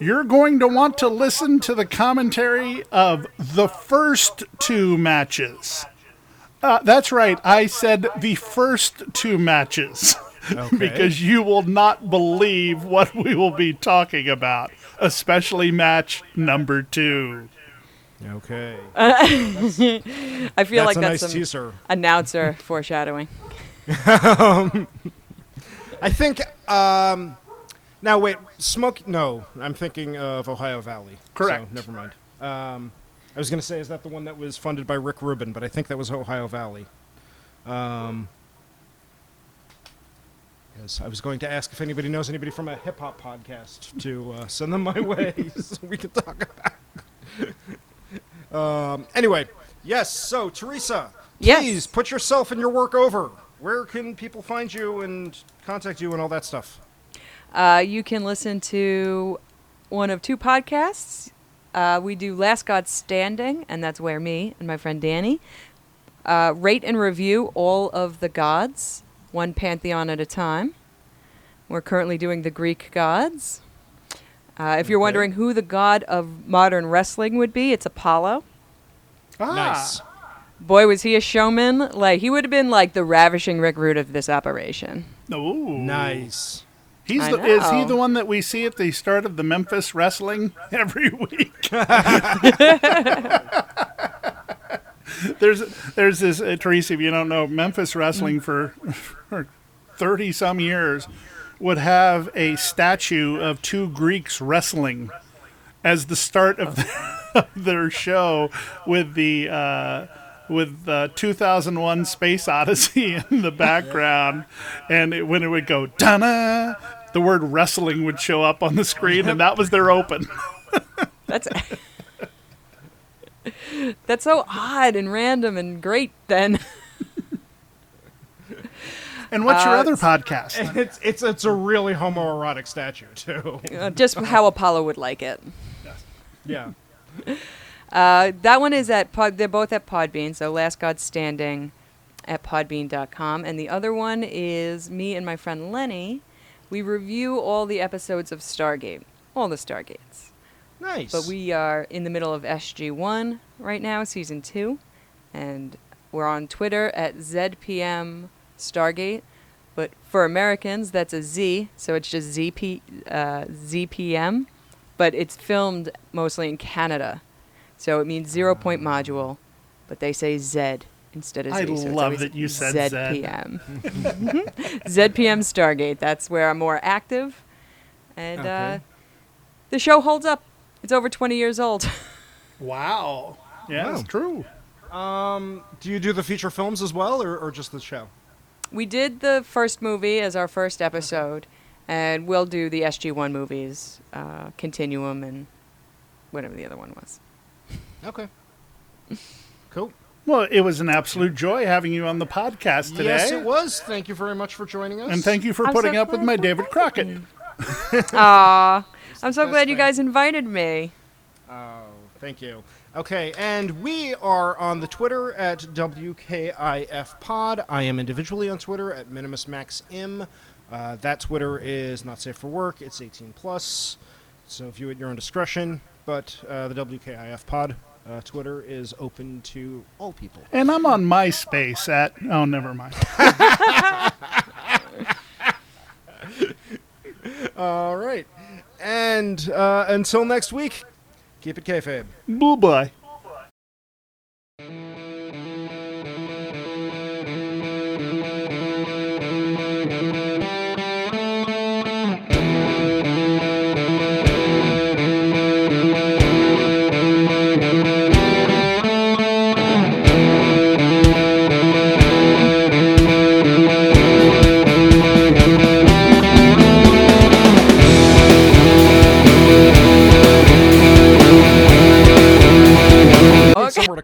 you're going to want to listen to the commentary of the first two matches. Uh, that's right, I said the first two matches. because you will not believe what we will be talking about, especially match number two. Okay. I feel that's like a that's nice some teaser. announcer foreshadowing. I think. Um, now wait, Smoke. No, I'm thinking of Ohio Valley. Correct. So never mind. Um, I was going to say, is that the one that was funded by Rick Rubin? But I think that was Ohio Valley. Um, yes, I was going to ask if anybody knows anybody from a hip hop podcast to uh, send them my way so we can talk about. Um, anyway, yes. So Teresa, Yes. please put yourself and your work over. Where can people find you and contact you and all that stuff? Uh, you can listen to one of two podcasts. Uh, we do Last God Standing, and that's where me and my friend Danny uh, rate and review all of the gods, one pantheon at a time. We're currently doing the Greek gods. Uh, if you're Okay. wondering who the god of modern wrestling would be, it's Apollo. Ah. Nice. Boy, was he a showman! Like he would have been like the ravishing Rick Rude of this operation. Ooh. Nice. He's the, is he the one that we see at the start of the Memphis wrestling every week? there's there's this uh, Teresa. If you don't know, Memphis wrestling for for thirty some years would have a statue of two Greeks wrestling as the start of their, show with the. Uh, with uh, 2001 Space Odyssey in the background, and it, when it would go Dana, the word wrestling would show up on the screen, and that was their open. That's that's so odd and random and great. Then And what's your Uh, other podcast? It's it's it's a really homoerotic statue too. Uh, just how Apollo would like it. Yeah. Uh, that one is at Pod. They're both at Podbean. So Last God Standing at Podbean.com, and the other one is me and my friend Lenny. We review all the episodes of Stargate, all the Stargates. Nice. But we are in the middle of SG One right now, season two, and we're on Twitter at ZPM Stargate. But for Americans, that's a Z, so it's just ZP uh, ZPM. But it's filmed mostly in Canada, so it means zero point module, but they say Z instead of Z. I so love that you said Z. ZPM. ZPM Stargate. That's where I'm more active, and uh, the show holds up. It's over 20 years old. Wow. Yeah, Wow. it's true. um, do you do the feature films as well, or, or just the show? We did the first movie as our first episode, and we'll do the SG1 movies, uh, Continuum, and whatever the other one was. Okay. Cool. Well, it was an absolute joy having you on the podcast today. Yes, it was. Thank you very much for joining us. And thank you for I'm putting so up with my David Crockett. Aw, I'm so best glad you guys invited me. Oh, thank you. Okay, and we are on the Twitter at WKIF Pod. I am individually on Twitter at MinimusMaxM. Uh, that Twitter is not safe for work. It's 18 plus, so view at your own discretion. But uh, the WKIF Pod uh, Twitter is open to all people. And I'm on MySpace at. Oh, never mind. All right, and uh, until next week, keep it kayfabe. Bye bye.